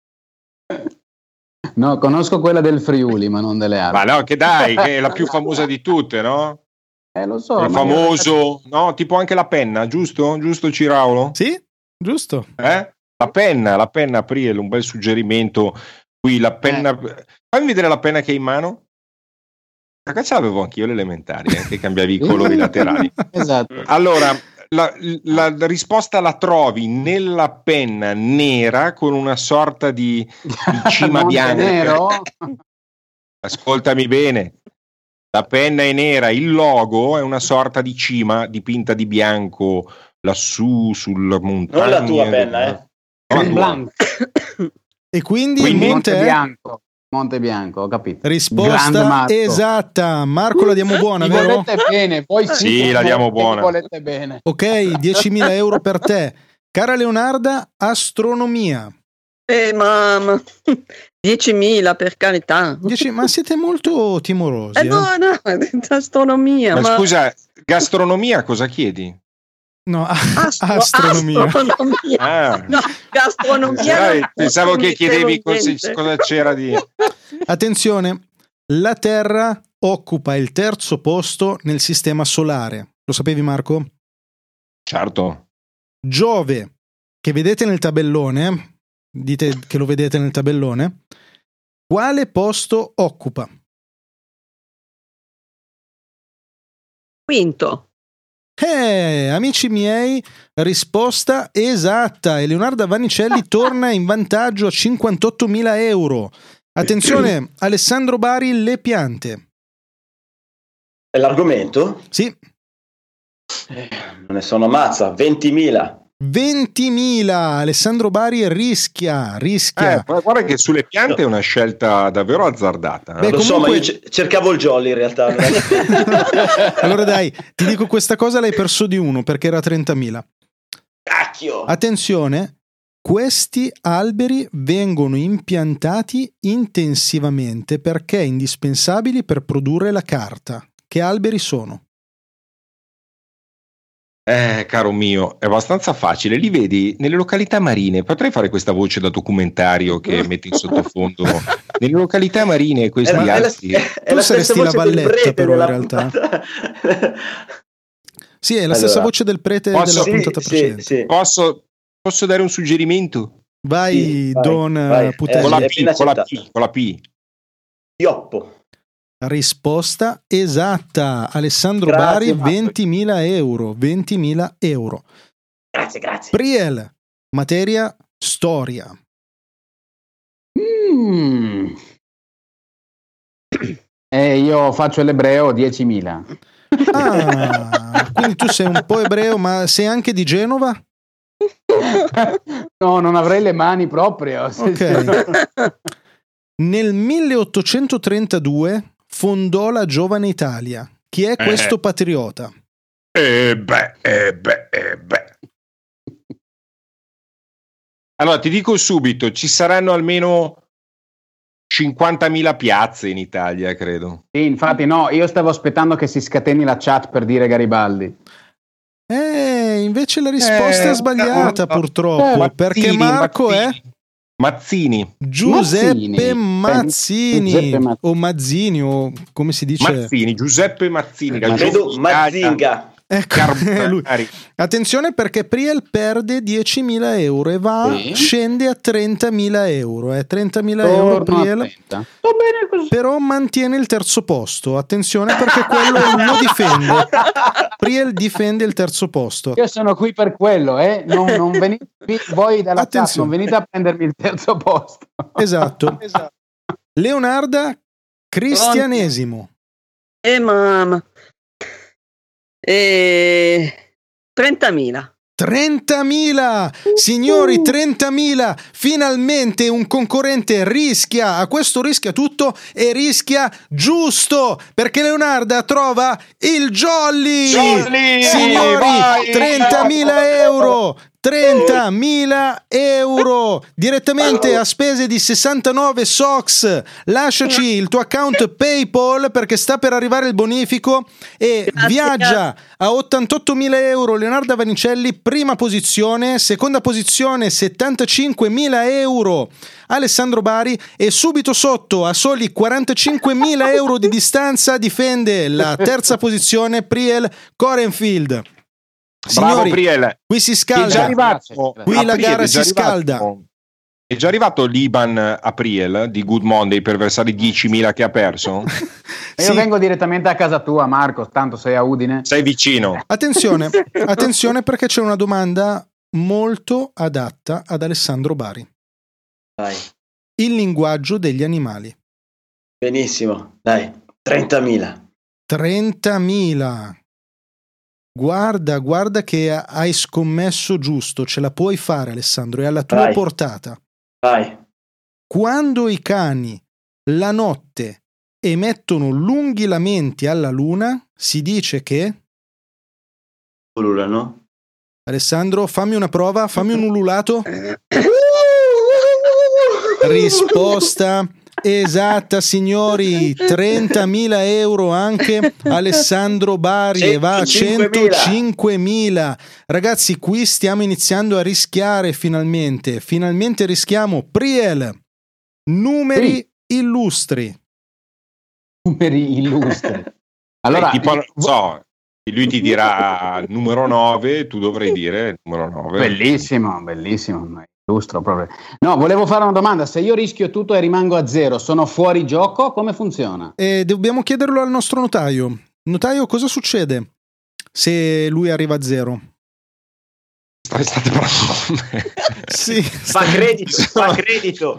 No, conosco quella del Friuli, ma non delle altre. Ma no, che dai, che è la più famosa di tutte, no? Eh, lo so. Il famoso, no? Tipo anche la penna, giusto? Giusto Ciraulo? Sì? Giusto? Eh? La penna, la penna Priel, un bel suggerimento. Qui la penna. Fammi vedere la penna che hai in mano. Perché ce l'avevo anch'io le elementari, eh, che cambiavi i colori laterali. Esatto. Allora, la, la- la risposta la trovi nella penna nera con una sorta di, di cima bianca. Montenero? Ascoltami bene. La penna è nera, il logo è una sorta di cima dipinta di bianco lassù sulla montagna. Non la tua penna, eh. Non la tua. Blanc. E quindi, Quindi il Monte Bianco. Monte Bianco, ho capito. Risposta esatta. Marco la diamo buona, Mi vero? volete bene, voi sì, Sì, la diamo buona. volete bene. Ok, 10.000 euro per te. Cara Leonarda, astronomia. Eh, mamma. 10.000 per carità. 10 ma siete molto timorosi. Eh, eh? no, no, astronomia. Ma ma- scusa, gastronomia cosa chiedi? No, a- Astro- astronomia. astronomia. Ah. No, gastronomia. Non pensavo che chiedevi mettevo cos- niente. cosa c'era di... Attenzione, la Terra occupa il terzo posto nel sistema solare. Lo sapevi Marco? Certo. Giove, che vedete nel tabellone, dite che lo vedete nel tabellone, quale posto occupa? Quinto. Eh, amici miei, risposta esatta. E Leonardo Vanicelli torna in vantaggio a 58.000 euro. Attenzione, Alessandro Bari, le piante. È l'argomento? Sì, Eh, non ne sono mazza, 20.000. 20.000. Alessandro Bari rischia, rischia. Eh, guarda che sulle piante è una scelta davvero azzardata. eh. Beh, Lo so, ma comunque- io ce- cercavo il jolly in realtà. allora dai, ti dico questa cosa, l'hai perso di uno perché era 30.000. Cacchio! Attenzione, questi alberi vengono impiantati intensivamente perché indispensabili per produrre la carta. Che alberi sono? Eh, caro mio, è abbastanza facile. Li vedi nelle località marine. Potrei fare questa voce da documentario che metti in sottofondo. nelle località marine, questi È la- è la- è Tu la saresti la valletta, però, in realtà. Sì, è la Allora, stessa voce del prete posso- della Sì, puntata sì, precedente. sì. Posso, posso dare un suggerimento? Vai, Sì, vai, Don vai. eh, Putelli. Con la, è P, con la. P, con la P. Ioppo. Risposta esatta. Alessandro Grazie, Bari, Marco. 20.000 euro. 20.000 euro. Grazie, grazie. Priel, materia storia. Mm. E io faccio l'ebreo 10.000. Ah, quindi tu sei un po' ebreo, ma sei anche di Genova? No, non avrei le mani proprio. Sì, sì. Ok. Nel 1832 fondò la Giovane Italia. Chi è questo Eh. patriota? Eh beh, eh beh, eh beh. Allora, ti dico subito, ci saranno almeno 50.000 piazze in Italia, credo. Sì, infatti no, io stavo aspettando che si scateni la chat per dire Garibaldi. Eh, invece la risposta Eh, è sbagliata, no, no. purtroppo, Mazzini, perché Marco è Mazzini. Giuseppe Mazzini. Mazzini, Giuseppe Mazzini. o Mazzini o come si dice? Mazzini, Giuseppe Mazzini. Ma Credo Mazzinga. Ecco. Attenzione perché Priel perde 10.000 euro e va, Sì. scende a 30.000 euro. Eh, 30.000 euro Priel, 30. Va bene così. però mantiene il terzo posto. Attenzione perché quello lo difende. Priel difende il terzo posto. Io sono qui per quello, eh? non, non venite qui- voi dalla Attenzione. non venite a prendermi il terzo posto. Esatto. Leonarda Cristianesimo. Eh, mamma. Eh, 30.000. 30.000 signori 30.000 finalmente un concorrente rischia a questo rischia tutto e rischia giusto perché Leonarda trova il jolly, Jolly! signori Vai! 30.000 euro 30.000 euro. Direttamente a spese di 69 Sox. Lasciaci il tuo account PayPal perché sta per arrivare il bonifico e Grazie. viaggia a 88.000 euro Leonardo Vanicelli prima posizione seconda posizione 75.000 euro Alessandro Bari e subito sotto a soli 45.000 euro di distanza difende la terza posizione Priel Corenfield Bravo Signori, Priel. qui si Che è già scalda arrivato. Qui la gara si scalda. È già arrivato l'Iban Apriel di Good Monday per versare i 10.000 che ha perso? E Io vengo direttamente a casa tua, Marco, tanto sei a Udine. Sei vicino. Attenzione, attenzione perché c'è una domanda molto adatta ad Alessandro Bari. Dai, Il linguaggio degli animali. benissimo. Dai, 30.000. 30.000. Guarda, guarda che hai scommesso giusto, ce la puoi fare Alessandro, è alla tua Vai. portata. Vai. Quando i cani la notte emettono lunghi lamenti alla luna, si dice che... Ululano. Alessandro, fammi una prova, fammi un ululato. Risposta esatta, signori. 30.000 euro anche Alessandro Bari e va a 105.000. 105.000. Ragazzi, qui stiamo iniziando a rischiare finalmente. Finalmente rischiamo. Priel, numeri illustri. Numeri illustri. Allora, Eh, tipo, non so, lui ti dirà numero 9, tu dovrai dire il numero 9. Bellissimo, bellissimo. Illustro proprio. No, volevo fare una domanda. Se io rischio tutto e rimango a zero, sono fuori gioco? Come funziona? E dobbiamo chiederlo al nostro notaio. Notaio, cosa succede se lui arriva a zero? State parlando. Sì. Fa credito, fa credito.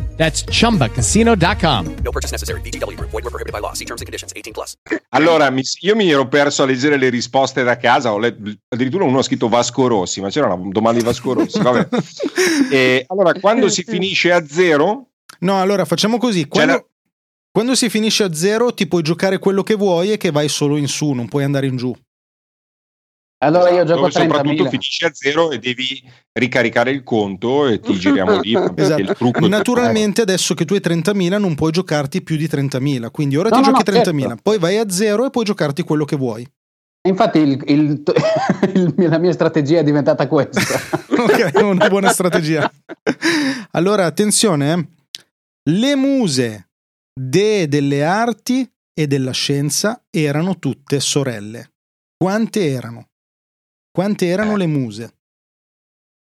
That's chumbacasino.com. No purchase necessary. VGW Group. Void were prohibited by law. See terms and conditions. 18 plus. Allora, mi- io mi ero perso a leggere le risposte da casa, ho let- addirittura uno ha scritto Vasco Rossi, ma c'era una domanda di Vasco Rossi. Vabbè. E allora, quando si finisce a zero, No, allora facciamo così. Quando, la- quando si finisce a zero, ti puoi giocare quello che vuoi e che vai solo in su, non puoi andare in giù. Allora io gioco dove soprattutto 30.000. finisci a zero e devi ricaricare il conto e ti giriamo lì. Esatto. Naturalmente, adesso che tu hai 30.000, non puoi giocarti più di 30.000. Quindi ora No, ti no, giochi no, 30.000, certo. poi vai a zero e puoi giocarti quello che vuoi. Infatti il- il- il- la mia strategia è diventata questa. ok, una buona strategia. Allora, attenzione, eh. le muse de- delle arti e della scienza erano tutte sorelle. Quante erano? Quante erano le muse?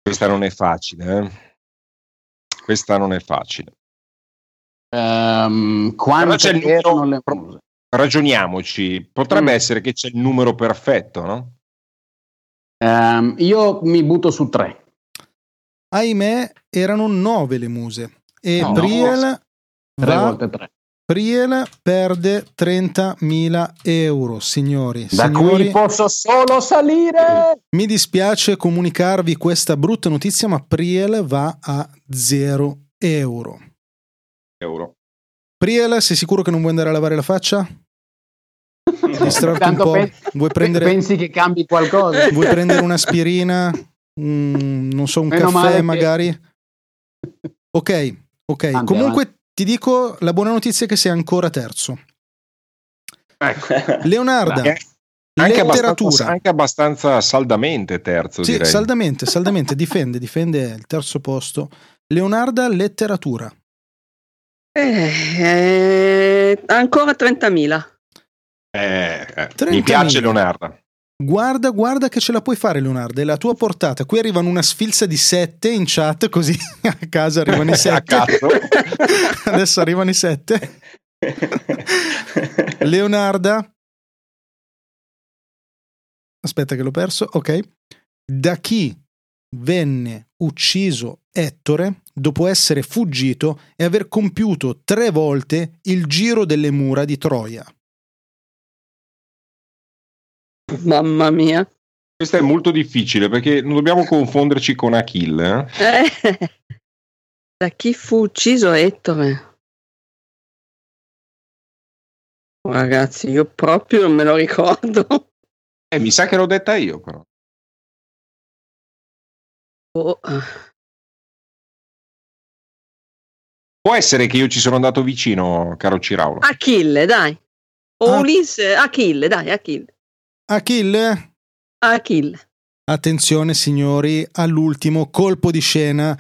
Questa non è facile. eh. Questa non è facile. Però quante c'è il erano le muse? Ragioniamoci, potrebbe Mm. essere che c'è il numero perfetto, no? Ehm, io mi butto su tre. Ahimè, erano nove le muse. E No, Priel, Tre va- volte tre. Priel perde 30.000 euro, signori. Da signori qui posso solo salire. mi dispiace comunicarvi questa brutta notizia, ma Priel va a 0 euro. Euro. Priel, sei sicuro che non vuoi andare a lavare la faccia? Distrarti un po'? pen- Vuoi prendere, Pensi che cambi qualcosa? vuoi prendere un'aspirina? Mm, non so, un Meno caffè che- magari? Ok, ok. Avanti, Comunque ti dico la buona notizia è che sei ancora terzo. Leonarda, Anche, anche abbastanza, letteratura. anche abbastanza saldamente terzo, Sì, direi. saldamente, saldamente, difende, difende il terzo posto. Leonarda, letteratura. Eh, ancora 30.000. Eh, eh, 30.000. mi piace Leonardo. Guarda, guarda che ce la puoi fare, Leonardo, è la tua portata. Qui arrivano una sfilza di sette in chat, così a casa arrivano i sette. Adesso arrivano i sette. Leonarda. Aspetta che l'ho perso. Ok. Da chi venne ucciso Ettore dopo essere fuggito e aver compiuto tre volte il giro delle mura di Troia. Mamma mia. Questo è molto difficile perché non dobbiamo confonderci con Achille. eh. Eh, Da chi fu ucciso Ettore? Ragazzi, io proprio non me lo ricordo. Eh, mi sa che l'ho detta io, però. Oh, Può essere che io ci sono andato vicino, caro Ciraulo. Achille, dai. O Ah. Ulisse, Achille, dai, Achille. Achille, Achille. attenzione signori all'ultimo colpo di scena.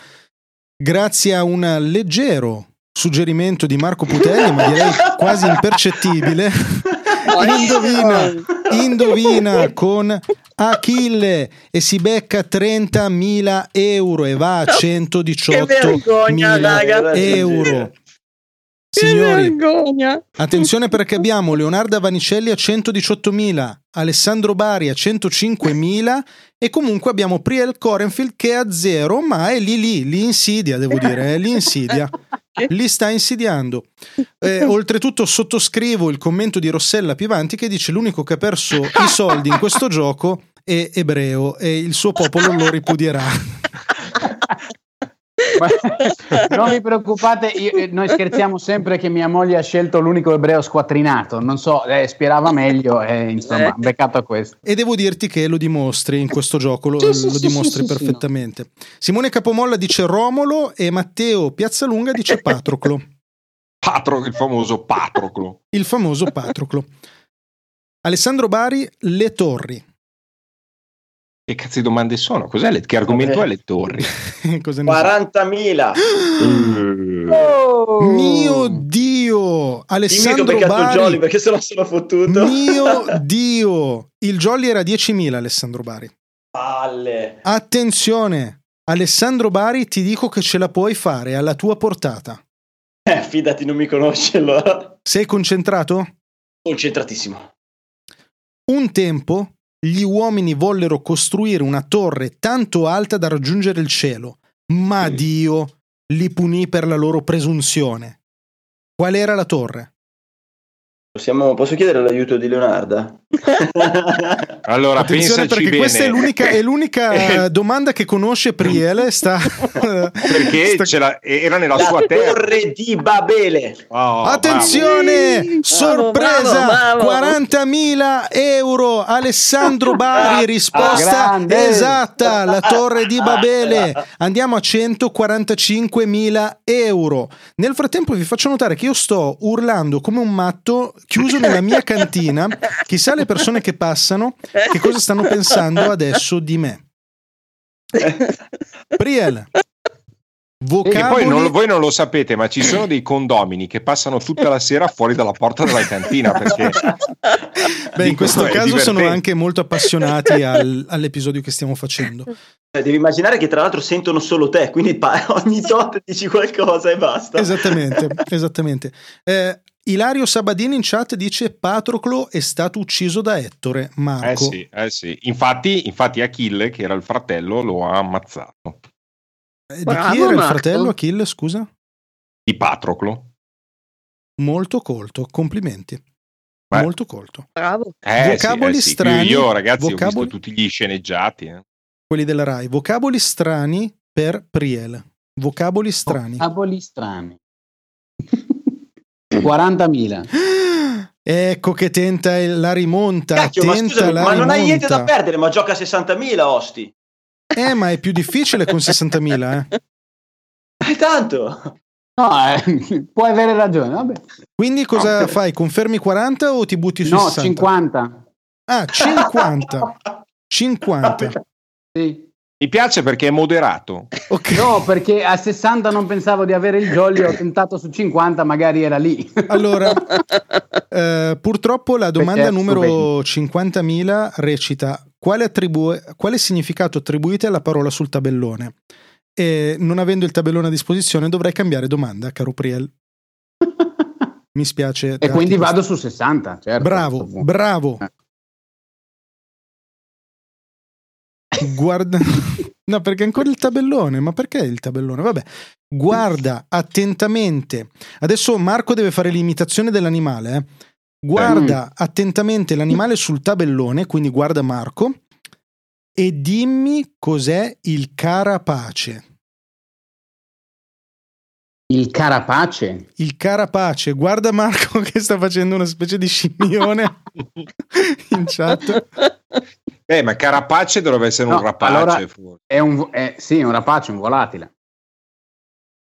Grazie a un leggero suggerimento di Marco Putelli, ma direi quasi impercettibile, indovina, indovina con Achille e si becca 30.000 euro e va a Che vergogna, 118.000 raga. euro. Che Signori, vergogna. Attenzione perché abbiamo Leonardo Vanicelli a 118.000, Alessandro Bari a 105.000 e comunque abbiamo Priel Korenfield che è a zero, ma è lì lì, li insidia, devo dire, eh, li insidia, li sta insidiando. Eh, oltretutto sottoscrivo il commento di Rossella Pivanti che dice l'unico che ha perso i soldi in questo gioco è ebreo e il suo popolo lo ripudierà. Non vi preoccupate, io- eh, noi scherziamo sempre che mia moglie ha scelto l'unico ebreo squattrinato. Non so, eh, sperava meglio e insomma, Eh. beccato a questo. E devo dirti che lo dimostri in questo gioco, lo, Sì, sì, lo sì, dimostri sì, sì, sì, perfettamente. Simone Capomolla dice Romolo e Matteo Piazzalunga dice Patroclo, Patro, il famoso Patroclo. il famoso Patroclo. Alessandro Bari, Le Torri. Che cazzo di domande sono? Cos'è le, che argomento Vabbè. è le torri? Cosa ne so? 40.000. Mio Dio! Dimmi che ho Alessandro beccato il Jolly Bari. perché se no sono fottuto. Mio Dio! Il Jolly era 10.000 Alessandro Bari. Palle. Attenzione! Alessandro Bari ti dico che ce la puoi fare alla tua portata. Eh, fidati, non mi conosci allora. Sei concentrato? Concentratissimo. Un tempo gli uomini vollero costruire una torre tanto alta da raggiungere il cielo, ma Dio li punì per la loro presunzione. Qual era la torre? Possiamo, posso chiedere l'aiuto di Leonarda? Allora, Attenzione pensaci perché bene. questa è l'unica, è l'unica domanda che conosce Priele. Sta... Perché sta- era nella La sua terra. torre di Babele. Oh, Attenzione! Bravo, Sorpresa! bravo, bravo. 40.000 euro! Alessandro Bari, risposta grande. esatta! La torre di Babele! Andiamo a 145.000 euro. Nel frattempo vi faccio notare che io sto urlando come un matto chiuso nella mia cantina. Chissà le persone che passano che cosa stanno pensando adesso di me. Priel. Che poi Vocaboli non- voi non lo sapete, ma ci sono dei condomini che passano tutta la sera fuori dalla porta della cantina perché Beh, in questo caso sono divertente. anche molto appassionati al- all'episodio che stiamo facendo. Eh, Devi immaginare che tra l'altro sentono solo te, quindi ogni tot dici qualcosa e basta. Esattamente, esattamente. Eh, Ilario Sabadini in chat dice Patroclo è stato ucciso da Ettore. eh Marco. sì, eh sì. Infatti, infatti Achille, che era il fratello, lo ha ammazzato. Eh, Di chi era il Marco. fratello Achille, scusa? Di Patroclo. Molto colto, complimenti. Beh. Molto colto. Bravo. Eh, Vocaboli sì, eh sì. strani, Io, ragazzi, vocaboli- ho visto tutti gli sceneggiati. eh. Quelli della Rai. Vocaboli strani per Priel. Vocaboli strani. Vocaboli strani. 40.000. Ecco che tenta il- la rimonta. Cacchio, ma scusami, la ma non hai niente da perdere, ma gioca a 60.000 osti. Eh, ma è più difficile con 60.000, eh. È tanto. No, eh, puoi avere ragione. Vabbè. Quindi cosa fai? Confermi 40 o ti butti su No, 60? 50. Ah, 50. 50. Sì. Mi piace perché è moderato. Ok. No, perché a 60 non pensavo di avere il jolly, ho tentato su 50, magari era lì. Allora, eh, purtroppo la domanda Perché numero 50.000 recita quale, attribu- quale significato attribuite alla parola sul tabellone? E non avendo il tabellone a disposizione dovrei cambiare domanda, caro Priel. Mi spiace. e quindi questo. vado su 60, certo. Bravo, bravo. Eh. Guarda. No, perché ancora il tabellone. Ma perché il tabellone? Vabbè. Guarda attentamente. Adesso Marco deve fare l'imitazione dell'animale. eh. Guarda attentamente l'animale sul tabellone, quindi guarda Marco, e dimmi cos'è il carapace. Il carapace. Il carapace. Guarda Marco che sta facendo una specie di scimmione in chat. Eh, ma carapace dovrebbe essere un No, rapace. allora-. È un, è- sì, un rapace, un volatile.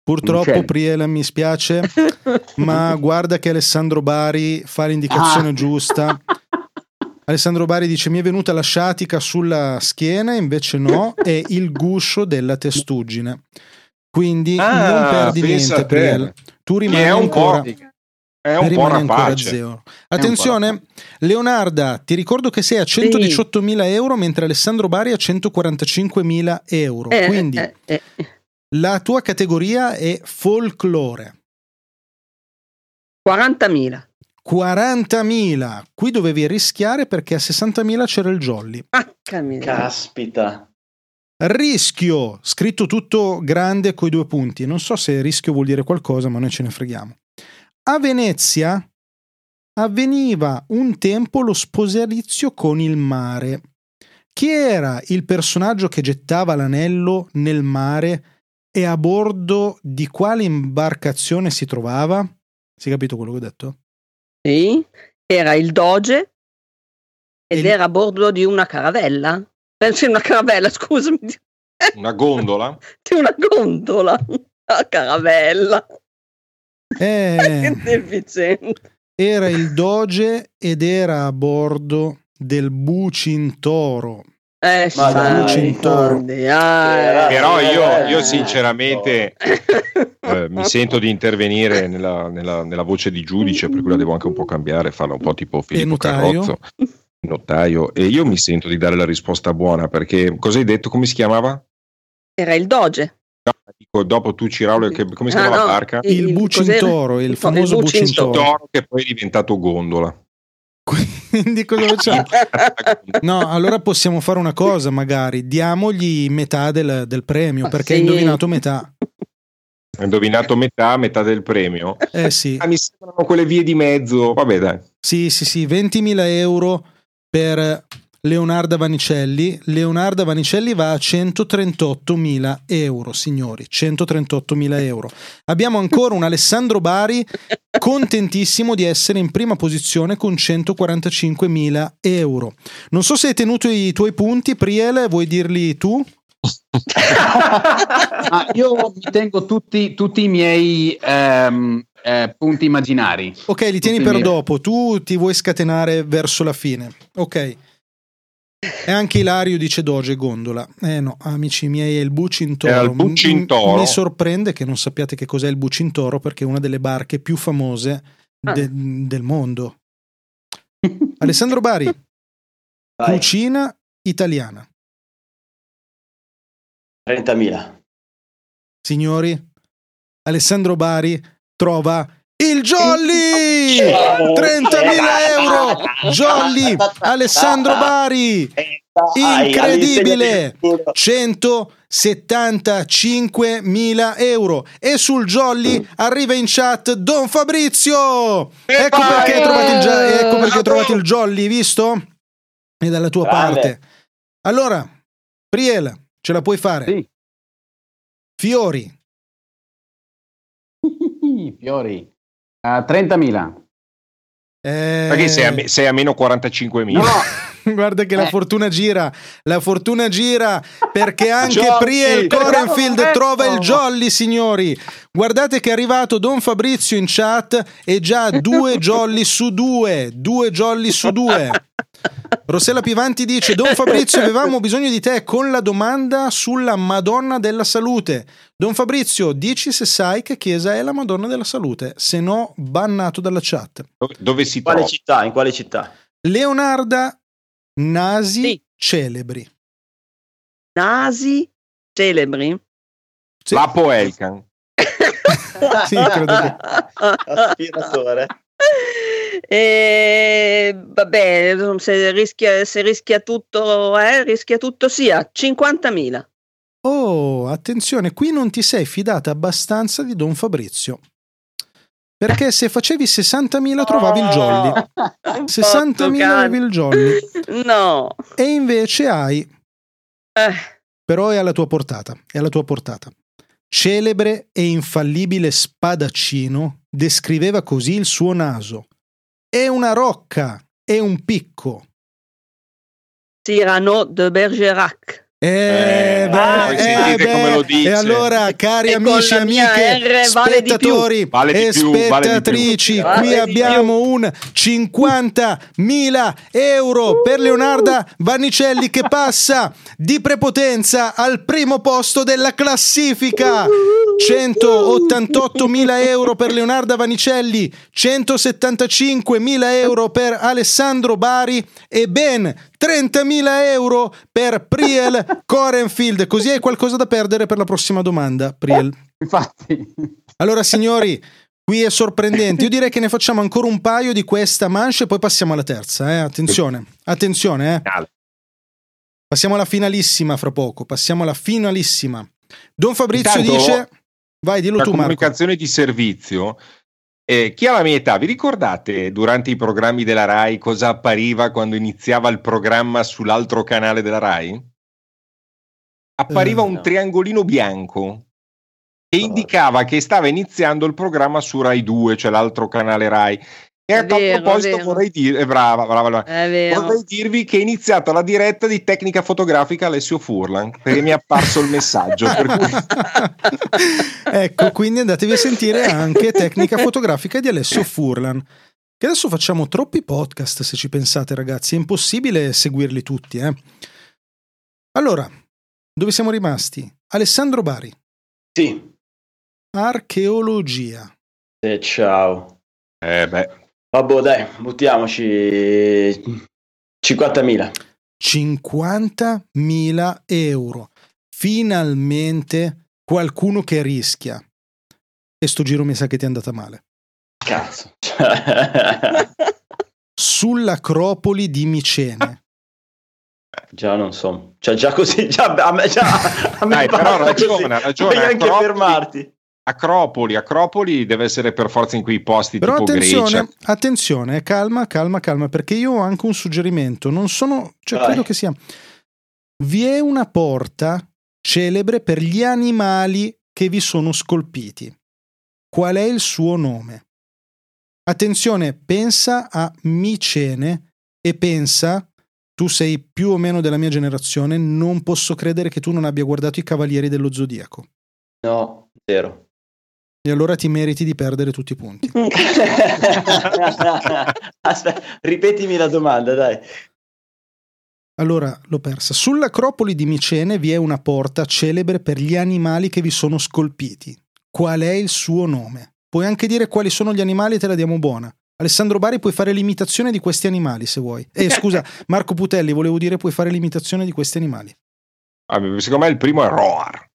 Purtroppo. Priela, mi spiace, ma guarda che Alessandro Bari fa l'indicazione Ah. giusta. Alessandro Bari dice: Mi è venuta la sciatica sulla schiena, invece no, è il guscio della testuggine. Quindi Ah, non perdi niente. Priel. Tu rimani un ancora. po', è un po' rapace. zero. Attenzione, Leonarda, ti ricordo che sei a 118.000 euro, mentre Alessandro Bari a 145.000 euro. Eh, Quindi eh, eh. la tua categoria è folklore. 40.000. 40.000. Qui dovevi rischiare perché a 60.000 c'era il jolly. Caspita. Rischio, scritto tutto grande coi due punti. Non so se rischio vuol dire qualcosa, ma noi ce ne freghiamo. A Venezia avveniva un tempo lo sposalizio con il mare. Chi era il personaggio che gettava l'anello nel mare e a bordo di quale imbarcazione si trovava? Si è capito quello che ho detto? Sì, era il Doge ed Il- era a bordo di una caravella. Penso in una caravella, scusami, Una gondola? di una gondola. La caravella. Eh, era il Doge ed era a bordo del Bucintoro. Eh, Ma ah, Era- Però io, io Eh, sinceramente eh, mi sento di intervenire nella, nella- nella voce di giudice, per cui la devo anche un po' cambiare, farla un po' tipo Filippo? Carrozzo, notaio. E io mi sento di dare la risposta buona perché cosa hai detto? Come si chiamava? Era il Doge. Dico, dopo tu Ciraulo, che- come si Ah, chiama la no, barca? Il cos'era? Bucintoro, il famoso Bucintoro. Bucintoro. Toro che poi è diventato gondola. Quindi cosa facciamo? No, allora possiamo fare una cosa, magari diamogli metà del, del premio, Ma perché sì. ha indovinato metà. Hai indovinato metà, metà del premio. Eh sì, Ah, mi sembrano quelle vie di mezzo. Vabbè, dai. sì, sì, sì, 20.000 euro per Leonarda Vanicelli. Leonarda Vanicelli va a 138.000 euro, signori, 138.000 euro. Abbiamo ancora un Alessandro Bari contentissimo di essere in prima posizione con 145.000 euro. Non so se hai tenuto i tuoi punti, Priele, vuoi dirli tu? Ah, io tengo tutti, tutti i miei ehm, eh, punti immaginari. Ok, li tieni Tutti per miei. dopo. Tu ti vuoi scatenare verso la fine. Ok. E anche Ilario dice Doge Gondola. Eh no, amici miei, è il Bucintoro. Era il Bucintoro. M- Mi sorprende che non sappiate che cos'è il Bucintoro perché è una delle barche più famose Ah. de- del mondo. Alessandro Bari, Vai, cucina italiana. 30.000. Signori, Alessandro Bari trova il Jolly! 30.000 euro! Jolly! Alessandro Bari! Incredibile! 175.000 euro e sul Jolly arriva in chat Don Fabrizio ecco perché hai trovato il, gia- ecco perché hai trovato il Jolly visto? è dalla tua parte allora Priel ce la puoi fare Sì. Fiori Fiori. Ah, 30.000. eh, Perché sei a, sei a meno 45.000. No, no, Guarda che la Eh. fortuna gira, la fortuna gira perché anche! Priel Corenfield trova il jolly, signori. Guardate che è arrivato Don Fabrizio in chat e già due jolly su due, due jolly su due. Rossella Pivanti dice: Don Fabrizio, avevamo bisogno di te con la domanda sulla Madonna della Salute. Don Fabrizio, dici se sai che chiesa è la Madonna della Salute, se no, bannato dalla chat. Dove, dove si In quale trova? città? In quale città? Leonarda Nasi Sì. Celebri. Nasi celebri. Sì. Lapo Elkan. Sì, credo che- Aspiratore. E vabbè, se rischia, se rischia tutto, eh, rischia tutto sia 50.000. Oh, attenzione, qui non ti sei fidata abbastanza di Don Fabrizio. Perché se facevi 60.000 trovavi il jolly. 60.000 avevi il jolly. No. E invece hai... Eh. Però è alla tua portata, è alla tua portata. Celebre e infallibile spadaccino descriveva così il suo naso. È una rocca, è un picco. Cyrano de Bergerac. Eh, beh, Ah, eh, beh. come lo dice. E allora, cari E amici e amiche, R vale spettatori Vale e più, spettatrici, Vale qui abbiamo un 50.000 euro per Leonarda Vannicelli che passa di prepotenza al primo posto della classifica. 188.000 euro per Leonarda Vanicelli, 175.000 euro per Alessandro Bari e ben 30.000 euro per Priel Korenfield. Così hai qualcosa da perdere per la prossima domanda, Priel. Infatti, Allora, signori, qui è sorprendente. Io direi che ne facciamo ancora un paio di questa manche e poi passiamo alla terza. Eh? Attenzione, attenzione, eh? Passiamo alla finalissima fra poco. Passiamo alla finalissima. Don Fabrizio Intanto, dice: Vai, dillo la tu, Marco. comunicazione di servizio. Eh, chi ha la mia età, vi ricordate durante i programmi della RAI cosa appariva quando iniziava il programma sull'altro canale della RAI? Appariva un no. triangolino bianco che indicava che stava iniziando il programma su Rai 2, cioè l'altro canale RAI. E È a tal vero, proposito vorrei dire, eh, brava, brava, brava. Vorrei dirvi che è iniziata la diretta di tecnica fotografica Alessio Furlan, perché mi è apparso il messaggio. per cui- ecco, quindi andatevi a sentire anche Tecnica fotografica di Alessio Furlan. Che adesso facciamo troppi podcast, se ci pensate, ragazzi. È impossibile seguirli tutti, eh. Allora, dove siamo rimasti? Alessandro Bari, Sì. archeologia. Eh, ciao. Eh beh, Vabbè, dai, buttiamoci 50.000. 50.000 euro. Finalmente qualcuno che rischia. E sto giro mi sa che ti è andata male. Cazzo. Sull'Acropoli di Micene. già non so. Cioè, già così, già, a me, già, a me Dai, però ha ragione, Puoi anche Acropoli- fermarti. Acropoli, Acropoli deve essere per forza in quei posti Però tipo attenzione, Grecia. attenzione, eh, calma, calma, calma, perché io ho anche un suggerimento. Non sono, cioè Vai. credo che sia. Vi è una porta celebre per gli animali che vi sono scolpiti. Qual è il suo nome? Attenzione, pensa a Micene e pensa, tu sei più o meno della mia generazione, non posso credere che tu non abbia guardato i Cavalieri dello Zodiaco. No, zero. E allora ti meriti di perdere tutti i punti. Aspetta, ripetimi la domanda, dai. Allora, l'ho persa. Sull'Acropoli di Micene vi è una porta celebre per gli animali che vi sono scolpiti. Qual è il suo nome? Puoi anche dire quali sono gli animali e te la diamo buona. Alessandro Bari puoi fare l'imitazione di questi animali se vuoi. Eh, scusa, Marco Putelli, volevo dire puoi fare l'imitazione di questi animali. Ah, secondo me il primo è Roar.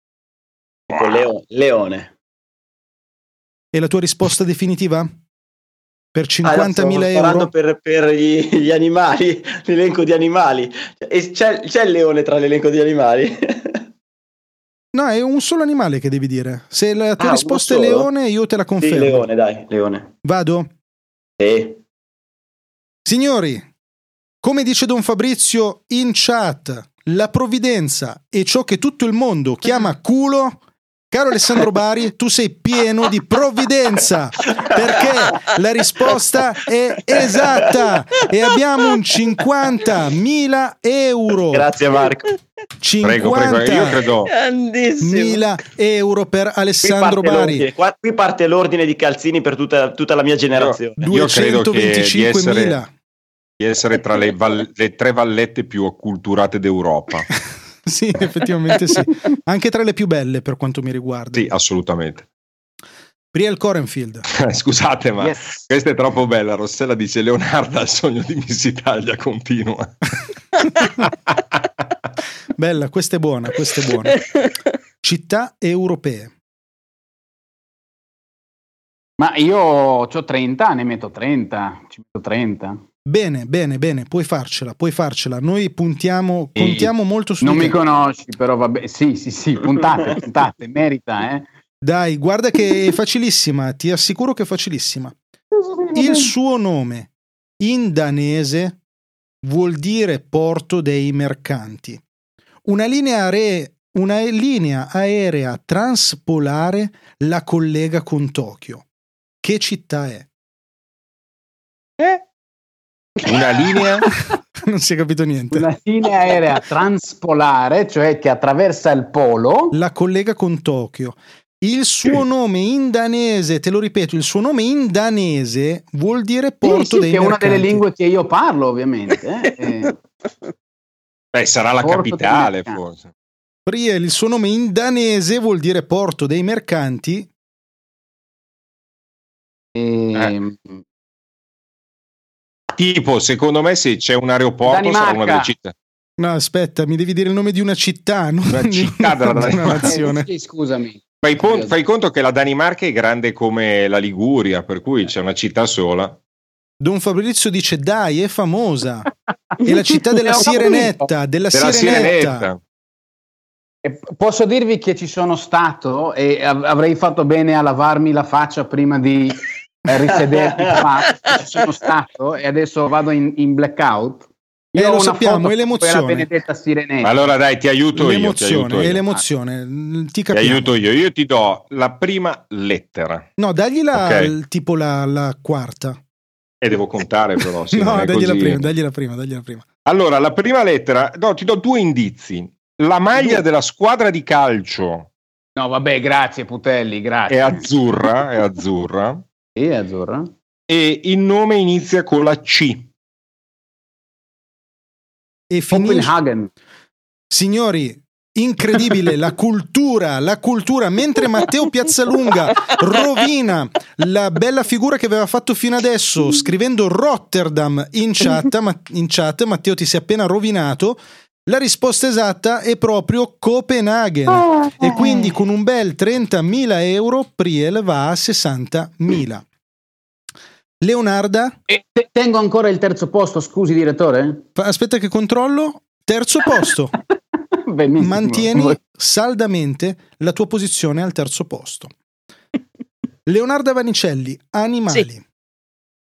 Leo- leone. E la tua risposta definitiva? Per Ah, stavo 50.000 sparando euro? per, per gli, gli animali, l'elenco di animali. E c'è, c'è il leone tra l'elenco di animali? No, è un solo animale che devi dire. Se la tua Ah, risposta è leone, io te la sì, confermo. leone, dai, leone. Vado? Sì. Signori, come dice Don Fabrizio in chat, la provvidenza e ciò che tutto il mondo chiama culo, caro Alessandro Bari, tu sei pieno di provvidenza perché la risposta è esatta e abbiamo un 50.000 euro. Grazie Marco. Prego, prego, io 50.000 credo. Grandissimo. euro per Qui Alessandro parte, Bari. qua- qui parte l'ordine di calzini per tutta, tutta la mia generazione. Io credo che di 225.000. essere, di essere tra le, val- le tre vallette più acculturate d'Europa. Sì, effettivamente sì. Anche tra le più belle per quanto mi riguarda. Sì, assolutamente. Priel Corenfield. Scusate, ma Yes. questa è troppo bella. Rossella dice: Leonardo ha il sogno di Miss Italia, continua. Bella, questa è buona, questa è buona. Città europee. Ma io ho 30, ne metto 30, ci metto 30. Bene, bene, bene, puoi farcela, puoi farcela. Noi puntiamo, Sì. contiamo molto su Non mi conosci, però vabbè. Sì, sì, sì, puntate, puntate, merita, eh. Dai, guarda che è facilissima, ti assicuro che è facilissima. Il suo nome in danese vuol dire porto dei mercanti. Una linea, are- una linea aerea transpolare la collega con Tokyo. Che città è? Una linea non si è capito niente. Una linea aerea transpolare, cioè che attraversa il polo. La collega con Tokyo. Il suo nome in danese, te lo ripeto, il suo nome in danese vuol dire porto Sì, sì, dei che è una mercanti. delle lingue che io parlo, ovviamente. eh. Eh, Beh, sarà la Porto capitale, mercanti. forse. Priel, il suo nome in danese vuol dire porto dei mercanti. ehm, Tipo, secondo me, se c'è un aeroporto, sarà una delle città. No, aspetta, mi devi dire il nome di una città, non Una di città della Danimarca. nazione. eh, sì, scusami. Fai, pon- fai conto che la Danimarca è grande come la Liguria, per cui c'è una città sola. Don Fabrizio dice: Dai, è famosa. È la città della. Sirenetta. Della, Della Sirenetta. Sirenetta. E Posso dirvi che ci sono stato e av- avrei fatto bene a lavarmi la faccia prima di eh, risedermi qua. Sono stato e adesso vado in, in blackout. Eh, ho lo una sappiamo, è l'emozione. quella benedetta sirenetta. Allora, dai, ti aiuto io. Ti aiuto L'emozione, è io. l'emozione. Ti Ti capiamo. aiuto io. Io ti do la prima lettera. No, dagli la, Ok. il- tipo la, la quarta. E devo contare, però. non no, è dagli la prima, dagli la prima, dagli la prima. Allora, la prima lettera, no, ti do due indizi. La maglia della squadra di calcio No, vabbè, grazie Putelli, grazie. è azzurra, è azzurra, È azzurra. e il nome inizia con la C. E finisce, Copenhagen. signori, incredibile la cultura, la cultura. Mentre Matteo Piazzalunga rovina la bella figura che aveva fatto fino adesso scrivendo Rotterdam in chat, ma- in chat Matteo ti sei appena rovinato. La risposta esatta è proprio Copenaghen e quindi con un bel 30.000 euro Priel va a 60.000. Leonarda, E te- tengo ancora il terzo posto, scusi direttore? aspetta che controllo, terzo posto. Benissimo. Mantieni saldamente la tua posizione al terzo posto. Leonardo Vanicelli, animali. Sì.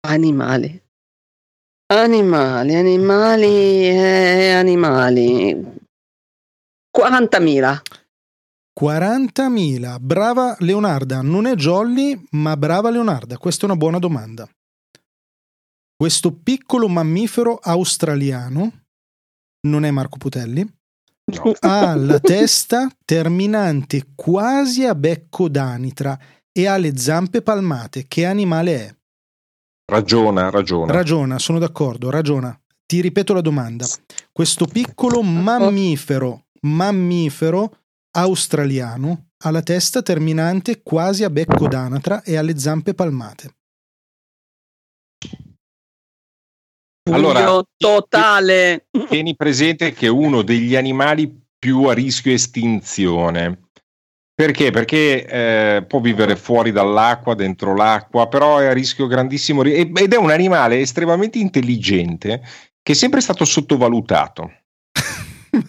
Animali. Animali, animali, eh, animali. 40.000. 40.000. Brava Leonarda, non è Jolly, ma brava Leonarda. Questa è una buona domanda. Questo piccolo mammifero australiano non è Marco Putelli. No. Ha la testa terminante quasi a becco d'anitra e ha le zampe palmate. Che animale è? Ragiona, ragiona. Ragiona, sono d'accordo, ragiona. Ti ripeto la domanda. Questo piccolo mammifero, mammifero australiano ha la testa terminante quasi a becco d'anatra e ha le zampe palmate. Allora, totale. Tieni presente che è uno degli animali più a rischio estinzione. Perché? Perché eh, può vivere fuori dall'acqua, dentro l'acqua, però è a rischio grandissimo ed è un animale estremamente intelligente che è sempre stato sottovalutato.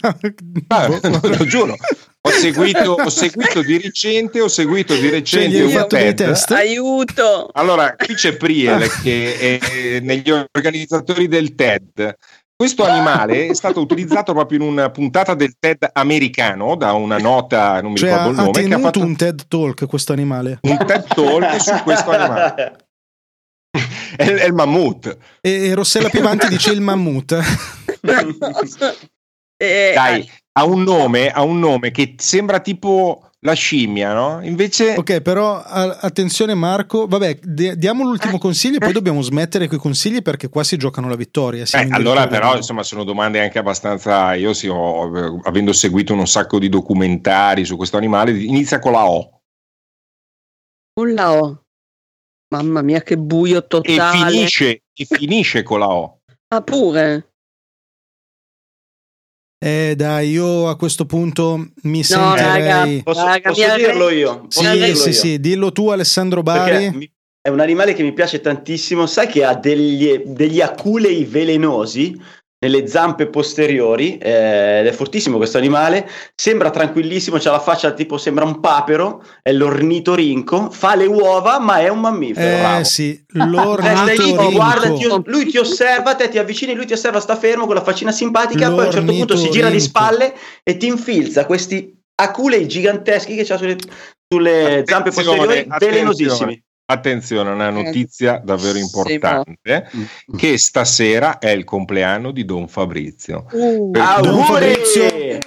Ah, lo giuro. Ho seguito, ho seguito di recente, ho seguito di Cioè, recente hai un fatto dei TED. test? Aiuto. Allora, qui c'è Priel che è negli organizzatori del TED. Questo animale è stato utilizzato proprio in una puntata del TED americano da una nota, non mi Cioè, ricordo il ha nome, che ha tenuto fatto un TED Talk questo animale. un TED Talk su questo animale. È, è il mammut. E, e Rossella Pivanti dice il mammut. Eh, Dai, ha un nome, ha un nome che sembra tipo la scimmia, no? Invece Ok, però a- attenzione Marco, vabbè, de- diamo l'ultimo consiglio e poi dobbiamo smettere con i consigli perché qua si giocano la vittoria. Eh, allora, però, di- insomma, sono domande anche abbastanza. Io sì, ho- avendo seguito un sacco di documentari su questo animale, inizia con la O Con la O. Mamma mia, che buio e totale. finisce, e finisce con la O. Ah, pure. Eh dai, io a questo punto mi No, raga, sentirei... Posso, Raga, posso dirlo io? Posso Sì, dirlo sì, io? sì, dillo tu Alessandro Bari. mi, è un animale che mi piace tantissimo. Sai che ha degli, degli aculei velenosi nelle zampe posteriori eh, ed è fortissimo questo animale. Sembra tranquillissimo, c'ha la faccia tipo sembra un papero. È l'ornitorinco, fa le uova, ma è un mammifero. Eh bravo. sì, Eh, lì, l'ornitorinco. ti guarda, ti- lui ti osserva, te ti avvicini, lui ti osserva, sta fermo con la faccina simpatica, poi a un certo punto si gira di spalle e ti infilza questi aculei giganteschi che ha sulle, sulle zampe Attenzione, posteriori, velenosissimi. Attenzione. Una notizia davvero sì, importante, che stasera è il compleanno di Don Fabrizio. Uh, Don Auguri! Fabrizio,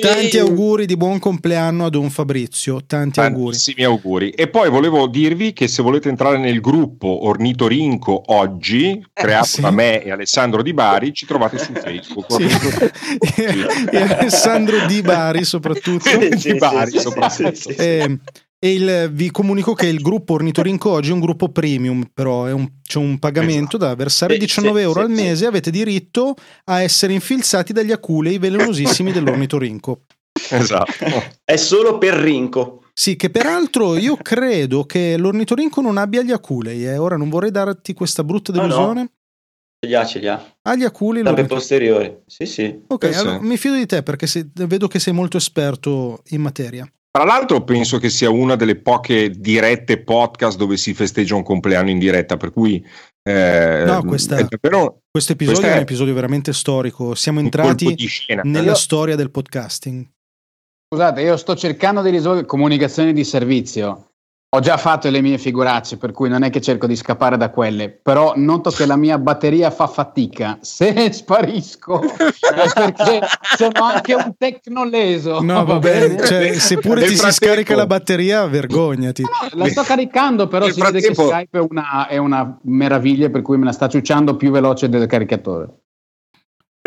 Tanti auguri di buon compleanno a Don Fabrizio. Tanti auguri. Tantissimi auguri. E poi volevo dirvi che se volete entrare nel gruppo Ornitorinco oggi, creato sì. da me e Alessandro Di Bari, ci trovate su Facebook. Sì. E Alessandro Di Bari soprattutto. Di Sì, Bari, sì, soprattutto. sì, sì, sì. E, e il- vi comunico che il gruppo Ornitorinco oggi è un gruppo premium, però è un- c'è un pagamento da versare Sì, 19 sì, euro sì, al sì. mese. Avete diritto a essere infilzati dagli aculei velenosissimi dell'Ornitorinco. Esatto. È solo per Rinco. Sì, che peraltro io credo che l'Ornitorinco non abbia gli aculei. Eh. Ora non vorrei darti questa brutta No, no. delusione. Ce li ha, ce li ha. Ha gli aculei. Zampe l'Ornitorinco. posteriori. Sì, sì. Ok, Eh allora, mi fido di te perché se- vedo che sei molto esperto in materia. Tra l'altro penso che sia una delle poche dirette podcast dove si festeggia un compleanno in diretta, per cui eh, No, questa- davvero Questo episodio è è un episodio veramente storico. Siamo entrati nella Io- storia del podcasting. Scusate, io sto cercando di risolvere comunicazioni di servizio. Ho già fatto le mie figuracce, per cui non è che cerco di scappare da quelle, però noto che la mia batteria fa fatica. Se sparisco è perché sono anche un tecnoleso. No, va vabbè, bene? cioè, seppure ti si frattempo- scarica la batteria, vergognati. La sto caricando, però Nel si vede che frattempo- Skype è una, è una meraviglia, per cui me la sta ciucciando più veloce del caricatore.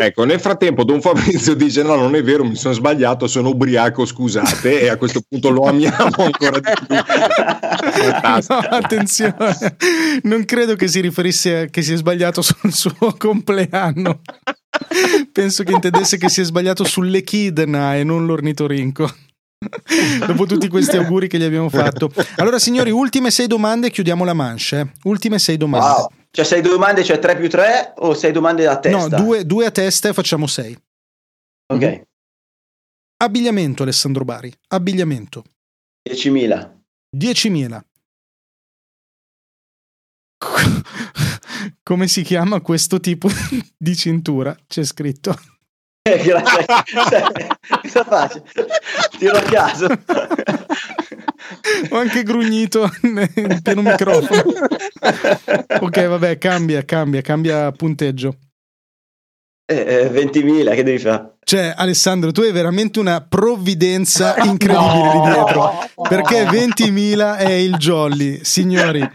Ecco, nel frattempo Don Fabrizio dice no, non è vero, mi sono sbagliato, sono ubriaco, scusate, e a questo punto lo amiamo ancora di più. No, attenzione, non credo che si riferisse a che si è sbagliato sul suo compleanno. Penso che intendesse che si è sbagliato sull'Echidna e non l'ornitorinco. Dopo tutti questi auguri che gli abbiamo fatto. Allora, signori, ultime sei domande e chiudiamo la manche. eh. Ultime sei domande. Wow. Cioè, sei domande, cioè 3 più 3 o sei domande a No, testa? due, due a testa e facciamo sei. Ok, Abbigliamento, Alessandro Bari. Abbigliamento. 10.000. 10.000. Come si chiama questo tipo di cintura? C'è scritto. Eh, Grazie. Cosa faccio? Tiro a caso. Ho anche grugnito in pieno microfono. Ok, vabbè, cambia, cambia, cambia punteggio. Eh, eh, 20.000, che devi fare? Cioè, Alessandro, tu hai veramente una provvidenza incredibile lì dietro. Perché 20.000 è il jolly, signori.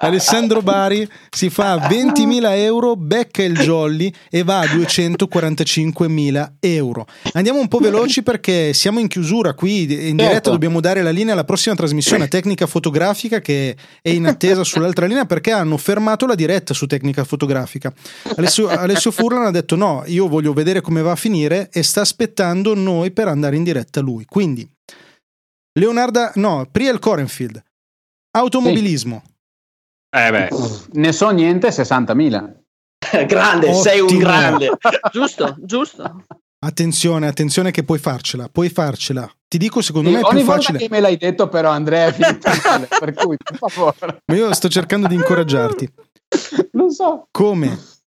Alessandro Bari si fa 20.000 euro, becca il jolly e va a 245.000 euro. Andiamo un po' veloci perché siamo in chiusura qui, in diretta Certo. dobbiamo dare la linea alla prossima trasmissione Tecnica Fotografica che è in attesa sull'altra linea perché hanno fermato la diretta su Tecnica Fotografica. Alessio, Alessio Furlan ha detto no, io voglio vedere come va a finire e sta aspettando noi per andare in diretta lui. Quindi, Leonarda, no, Priel Corenfield, automobilismo. Eh beh, Ne so niente, 60.000. grande, sei un Ottimo. grande. giusto, giusto. Attenzione, attenzione che puoi farcela, puoi farcela. Ti dico, secondo Sì, me è ogni più volta facile. che me l'hai detto, però, Andrea, per cui, per favore. Ma io sto cercando di incoraggiarti. Non so. Come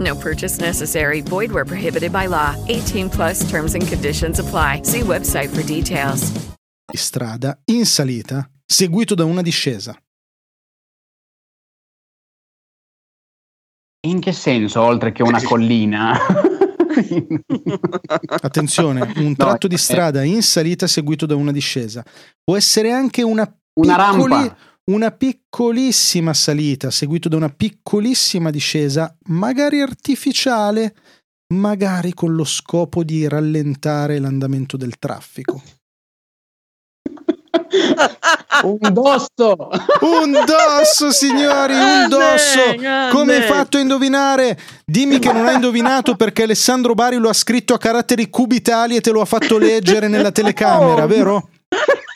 No purchase necessary. Void where prohibited by law. 18 plus terms and conditions apply. See website for details. Di strada in salita, seguito da una discesa. In che senso, oltre che una collina? Attenzione, un tratto di eh. strada in salita seguito da una discesa. Può essere anche una, Una piccoli- rampa. Una piccolissima salita seguito da una piccolissima discesa, magari artificiale, magari con lo scopo di rallentare l'andamento del traffico. Un dosso! Un dosso, signori, un dosso! Come hai fatto a indovinare? Dimmi che non hai indovinato perché Alessandro Bari lo ha scritto a caratteri cubitali e te lo ha fatto leggere nella telecamera, vero?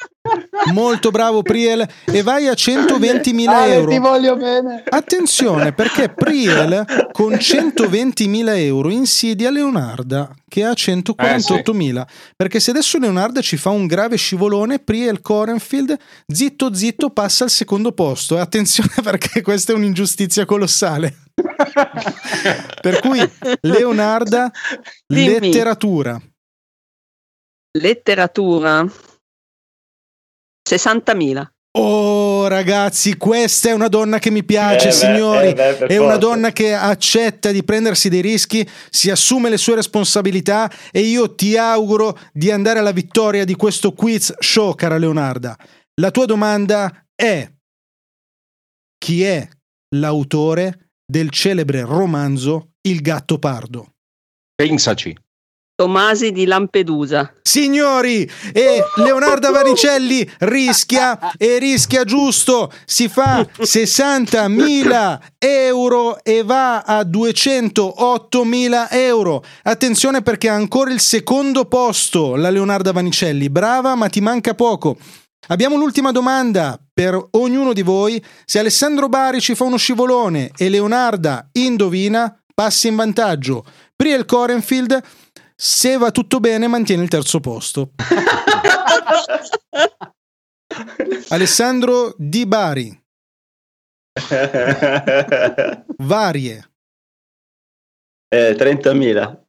Molto bravo Priel e vai a 120.000 Ale, euro. ti voglio bene. Attenzione perché Priel con 120.000 euro insidia Leonarda che ha 148.000 perché se adesso Leonarda ci fa un grave scivolone Priel Corenfield zitto zitto passa al secondo posto e attenzione perché questa è un'ingiustizia colossale per cui Leonarda Dimmi. letteratura Letteratura. 60.000. Oh ragazzi, questa è una donna che mi piace, Eh beh, signori. eh beh, è una donna che accetta di prendersi dei rischi, si assume le sue responsabilità e io ti auguro di andare alla vittoria di questo quiz show, cara Leonarda. La tua domanda è: chi è l'autore del celebre romanzo Il gatto pardo? Pensaci. Tomasi di Lampedusa. Signori, e Leonardo Varicelli rischia e rischia giusto, si fa 60.000 euro e va a 208.000 euro. Attenzione perché ha ancora il secondo posto la Leonardo Vanicelli, brava ma ti manca poco. Abbiamo l'ultima domanda per ognuno di voi. Se Alessandro Bari ci fa uno scivolone e Leonarda indovina, passi in vantaggio. Priel Corenfield, se va tutto bene, mantiene il terzo posto. Alessandro Di Bari, varie, Eh, 30.000.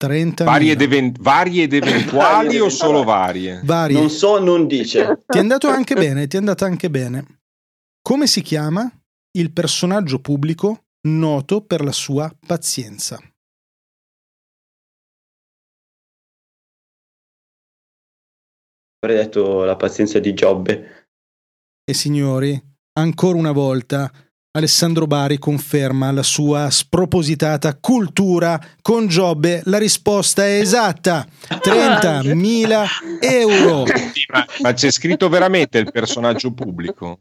30 Varie ed, even- varie ed eventuali Varie o solo varie? varie. Non so, non dice. Ti è andato anche bene, ti è andata anche bene. Come si chiama il personaggio pubblico noto per la sua pazienza? Detto la pazienza di Giobbe. E signori, ancora una volta Alessandro Bari conferma la sua spropositata cultura con Giobbe. La risposta è esatta: 30.000 euro. Sì, ma, ma c'è scritto veramente il personaggio pubblico?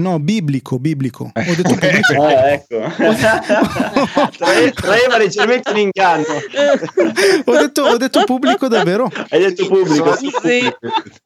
No, biblico, biblico. Ho detto pubblico. Ah, ecco. Traeva leggermente in inganno. Ho detto, ho detto pubblico davvero? Hai detto pubblico. Sì.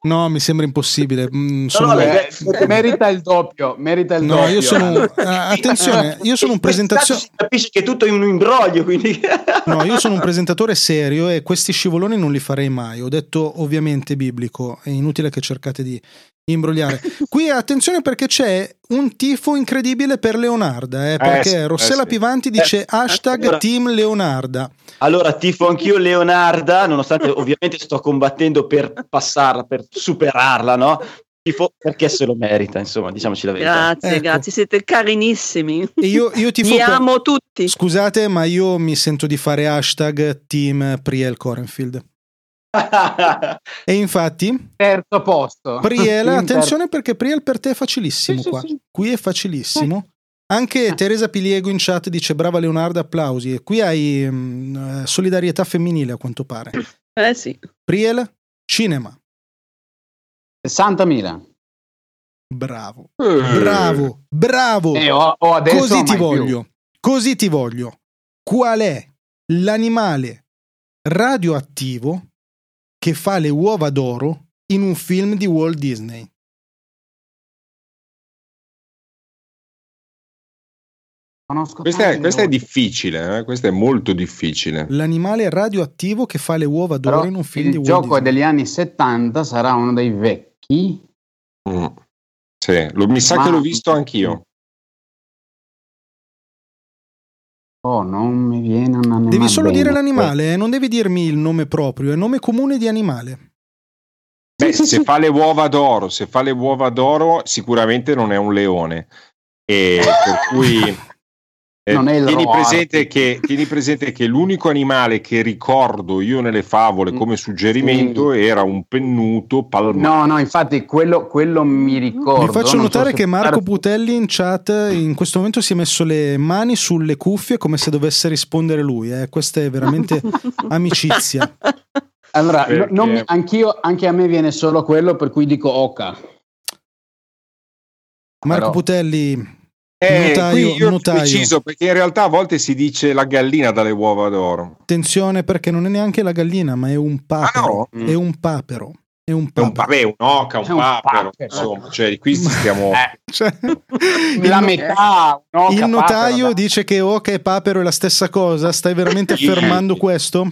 No, mi sembra impossibile. Mm, No, sono- no, beh, Eh, merita il doppio, merita il No, doppio. io sono. attenzione, io sono un presentatore. Si capisce che è tutto in un imbroglio, quindi... No, io sono un presentatore serio e questi scivoloni non li farei mai. Ho detto ovviamente biblico, è inutile che cercate di imbrogliare. Qui attenzione perché c'è un tifo incredibile per Leonarda, eh, perché sì, eh Rossella sì. Pivanti dice hashtag allora- Team Leonarda. Allora tifo anch'io Leonarda, nonostante ovviamente sto combattendo per passarla, per superarla, no? Tifo perché se lo merita, insomma, diciamoci la verità. Grazie, Ecco. grazie, siete carinissimi. E io, io tifo Vi per- amo tutti. Scusate, ma io mi sento di fare hashtag Team Priel Corenfield. E infatti, Terzo posto. Priel, Inter- attenzione perché Priel per te è facilissimo Sì, sì, qua. sì. Qui è facilissimo. Anche Teresa Piliego in chat dice brava Leonardo, applausi. E qui hai mm, eh, solidarietà femminile a quanto pare. Eh sì. Priel, cinema. 60.000. Bravo, Eh. bravo, bravo. E ho, ho adesso Così ti mai più. voglio. Così ti voglio. Qual è l'animale radioattivo che fa le uova d'oro in un film di Walt Disney? Conosco Questa è, questa è difficile, eh? questa è molto difficile. L'animale radioattivo che fa le uova d'oro Però in un film di il Walt gioco è Disney. degli anni 70, sarà uno dei vecchi. Mm. Sì, lo- mi sa Ma- che l'ho visto anch'io. Oh, non mi viene un animale. Devi solo dire l'animale, eh, non devi dirmi il nome proprio, è nome comune di animale. Beh, se fa le uova d'oro, se fa le uova d'oro, sicuramente non è un leone. E per cui eh, Non è il tieni, presente che, tieni presente che l'unico animale che ricordo io nelle favole Mm. come suggerimento era un pennuto palmato. No, no, infatti quello, quello mi ricordo. Mi faccio notare so che Marco Putelli in chat in questo momento si è messo le mani sulle cuffie come se dovesse rispondere lui. Eh. Questa è veramente amicizia. Allora, Perché- non mi- anch'io, anche a me viene solo quello, per cui dico Oca. Marco Però- Putelli, Eh, notaio, qui io notaio. preciso perché in realtà a volte si dice la gallina dalle uova d'oro. attenzione perché non è neanche la gallina, ma è un papero. Ah, no? È un papero. È un È un, papero. vabbè, un'oca, un È un papero, papero. insomma, cioè di qui stiamo... Cioè, La il, metà, il notaio papero, dice che oca e papero è la stessa cosa. Stai veramente affermando questo?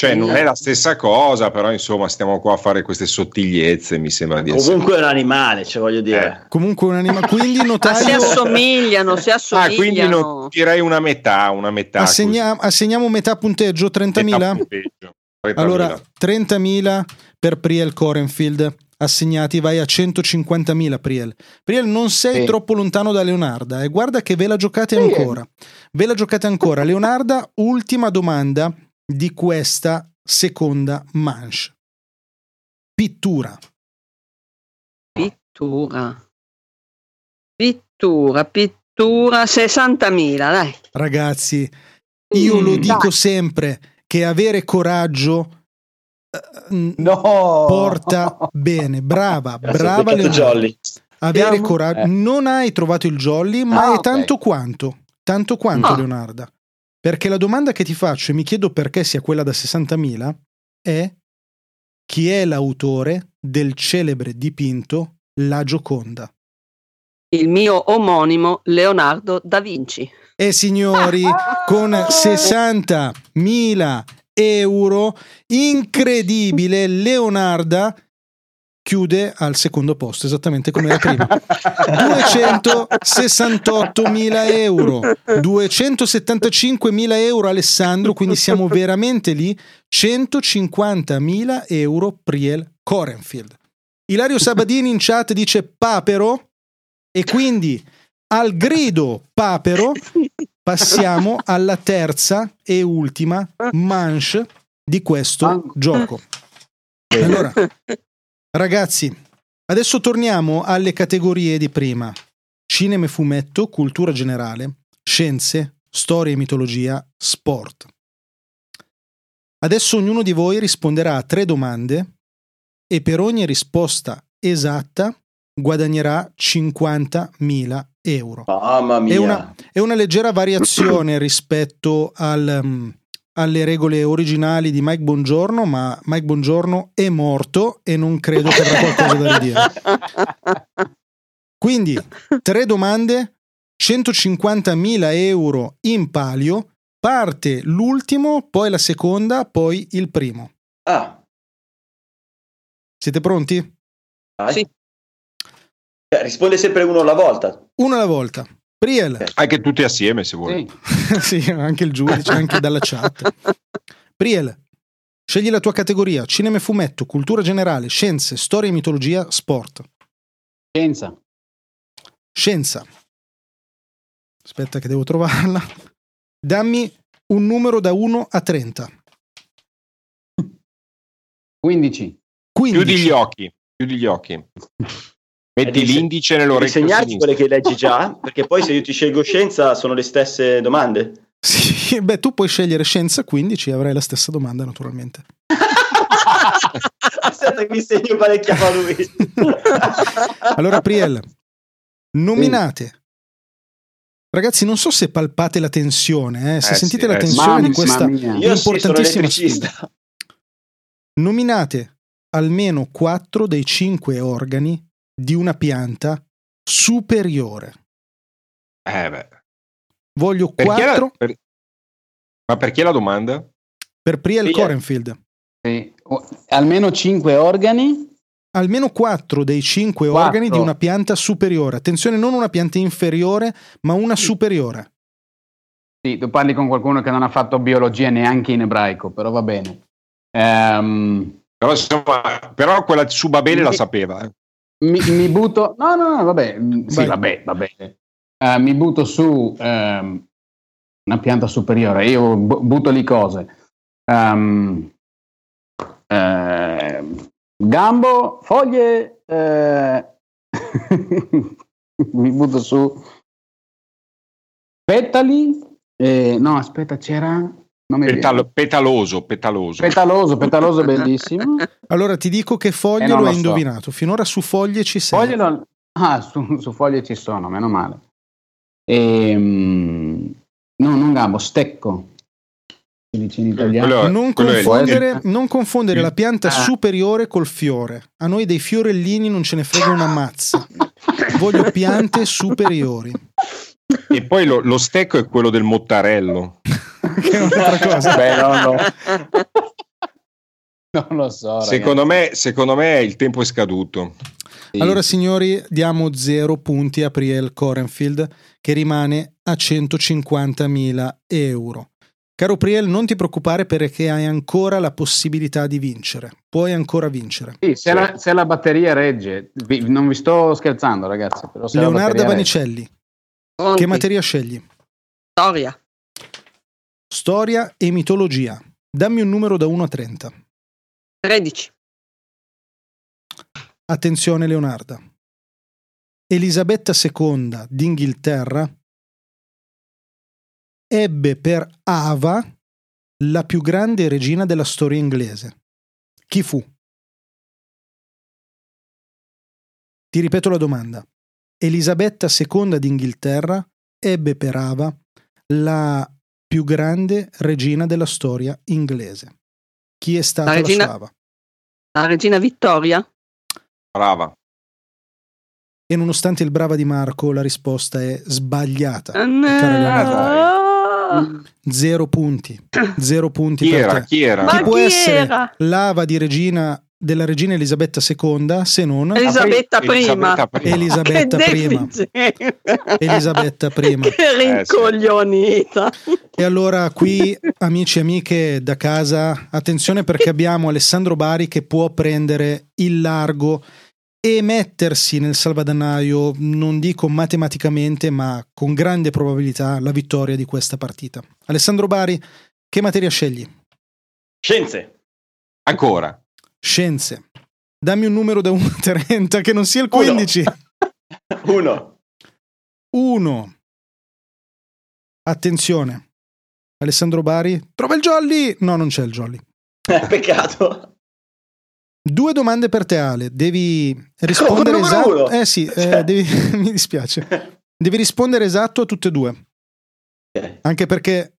Cioè, non è la stessa cosa, però insomma stiamo qua a fare queste sottigliezze, mi sembra di essere. Comunque è un animale, cioè voglio dire. Comunque un animale. Quindi Ma si notaio. assomigliano, si Ah, quindi assomigliano. non, direi una metà, una metà. Assegna- assegniamo metà punteggio, così. 30.000? Metà punteggio. 30.000. Allora, 30.000 per Priel Corenfield assegnati, vai a 150.000 Priel. Priel non sei Sì. troppo lontano da Leonarda e guarda che ve la giocate Sì. ancora. Ve la giocate ancora. Leonarda, ultima domanda di questa seconda manche. Pittura. Pittura. Pittura, pittura, 60.000, dai. Ragazzi, io lo Mm, dico dai. sempre che avere coraggio eh, No. porta bene. Brava, brava. Jolly. Avere coraggio. Eh. Non hai trovato il jolly, ma Ah, è ok. tanto quanto. Tanto quanto, Ah. Leonarda. Perché la domanda che ti faccio, e mi chiedo perché sia quella da 60.000, è chi è l'autore del celebre dipinto La Gioconda? Il mio omonimo Leonardo da Vinci. E signori, con 60.000 euro, incredibile, Leonarda chiude al secondo posto, esattamente come la prima. 268.000 euro, 275.000 euro Alessandro, quindi siamo veramente lì, 150.000 euro Priel Corenfield. Ilario Sabadini in chat dice papero e quindi al grido papero passiamo alla terza e ultima manche di questo Ah. gioco. Allora, ragazzi, adesso torniamo alle categorie di prima. Cinema e fumetto, cultura generale, scienze, storia e mitologia, sport. Adesso ognuno di voi risponderà a tre domande e per ogni risposta esatta guadagnerà 50.000 euro. Mamma mia. È una, è una leggera variazione rispetto al, mm, alle regole originali di Mike Bongiorno, ma Mike Bongiorno è morto e non credo che avrà qualcosa da ridire. Quindi, tre domande, 150.000 euro in palio, parte l'ultimo, poi la seconda, poi il primo. Ah, Siete pronti? dai. Sì. Eh, Risponde sempre uno alla volta. Una alla volta. Priel. Anche tutti assieme, se vuoi. Sì. sì, anche il giudice, anche dalla chat. Priel, scegli la tua categoria: cinema e fumetto, cultura generale, scienze, storia e mitologia, sport. Scienza. Scienza. Aspetta che devo trovarla. Dammi un numero da 1 a 30. 15. 15. Chiudi gli occhi, chiudi gli occhi. Metti se- l'indice nell'orecchio sinistro. quelle che leggi già, perché poi se io ti scelgo scienza sono le stesse domande. Sì, beh, tu puoi scegliere scienza 15 e avrai la stessa domanda, naturalmente. Aspetta che mi segno quale chiama lui. Allora, Priel, nominate. Ragazzi, non so se palpate la tensione, eh, se Eh sentite sì, la eh sì. tensione di questa. Io sì, sono importantissima elettricista. sfida. Nominate almeno 4 dei 5 organi di una pianta superiore. Eh, beh. Voglio Perché la- 4 per- Ma perché la domanda? per Priel Priel. Corenfield. Sì. Almeno 5 organi. Almeno 4 dei 5 Quattro. organi di una pianta superiore. Attenzione, non una pianta inferiore, ma una superiore. Sì, tu parli con qualcuno che non ha fatto biologia neanche in ebraico, però va bene. Ehm, Però, insomma, però quella su Babele la sapeva. eh. Mi, mi butto. No, no, no, vabbè. mm, Sì, vabbè, va bene. Eh, mi butto su ehm, una pianta superiore. Io bu- butto lì cose. Ehm, ehm, gambo, foglie. eh, mi butto su petali. eh, no, aspetta, c'era. Non mi viene. Petalo- petaloso, petaloso. Petaloso, petaloso, bellissimo. Allora ti dico che foglie Eh, lo lo hai so. indovinato. Finora su foglie ci sei. Foglie non- Ah, su, su foglie ci sono, meno male. Ehm, no, non gambo, stecco. Si dice in italiano. Quello- Non confondere, non confondere la pianta Ah. superiore col fiore. A noi dei fiorellini non ce ne frega una mazza. Voglio piante superiori. E poi lo, lo stecco è quello del mottarello. Che è un'altra cosa. Beh, no, no. Non lo so. Secondo me, secondo me il tempo è scaduto. Allora, signori, diamo zero punti a Priel Corenfield, che rimane a 150.000 euro. Caro Priel, non ti preoccupare perché hai ancora la possibilità di vincere. Puoi ancora vincere. Sì, se, la, se la batteria regge, vi- non vi sto scherzando, ragazzi. Però se la Leonardo Vanicelli, che materia scegli? Storia. Storia e mitologia. Dammi un numero da 1 a 30. 13. Attenzione Leonarda. Elisabetta II d'Inghilterra ebbe per Ava la più grande regina della storia inglese. Chi fu? Ti ripeto la domanda. Elisabetta II d'Inghilterra ebbe per Ava la più grande regina della storia inglese. Chi è stata La la, regina- sua Ava? La regina Vittoria. Brava. E nonostante il brava di Marco, la risposta è sbagliata. Ah, Leonardo. Zero punti. Zero punti Chi per era? te. Chi era? Ma Chi può chi essere era? l'ava di regina della regina Elisabetta II se non Elisabetta prima. Elisabetta prima. Elisabetta prima? deficiente. Elisabetta prima. che rincoglionita. E allora qui, amici e amiche da casa, attenzione perché abbiamo Alessandro Bari che può prendere il largo e mettersi nel salvadanaio, non dico matematicamente, ma con grande probabilità, la vittoria di questa partita. Alessandro Bari, che materia scegli? Scienze. Ancora. Scienze. Dammi un numero da 1 a 30 che non sia il 15. Uno. 1. Attenzione. Alessandro Bari, trova il jolly? No, non c'è il jolly. Eh, peccato. Due domande per te, Ale. Devi rispondere numero esatto. Eh sì, eh, devi- mi dispiace. Devi rispondere esatto a tutte e due. Ok. Anche perché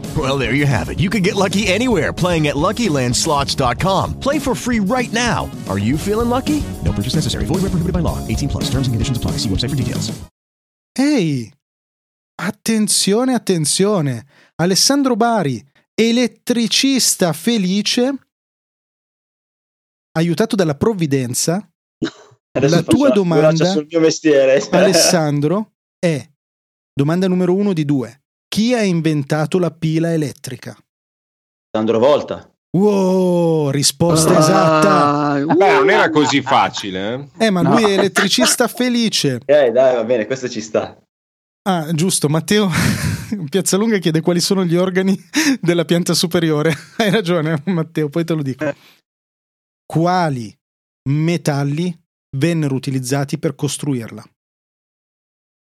Well, there you have it. You can get lucky anywhere playing at LuckyLandSlots.com. Play for free right now. Are you feeling lucky? No purchase necessary. Void where prohibited by law. 18 plus. Terms and conditions apply. See website for details. Ehi, attenzione, attenzione. Alessandro Bari, elettricista felice, aiutato dalla provvidenza. Adesso la tua domanda, sul mio mestiere. Alessandro, è domanda numero uno di due. Chi ha inventato la pila elettrica? Sandro Volta. Wow, risposta esatta. Beh, non era così facile. Eh? Eh, ma lui è elettricista felice. Eh, dai, va bene, questo ci sta. Ah, giusto, Matteo Piazzalunga chiede quali sono gli organi della pianta superiore. Hai ragione, Matteo, poi te lo dico. Quali metalli vennero utilizzati per costruirla?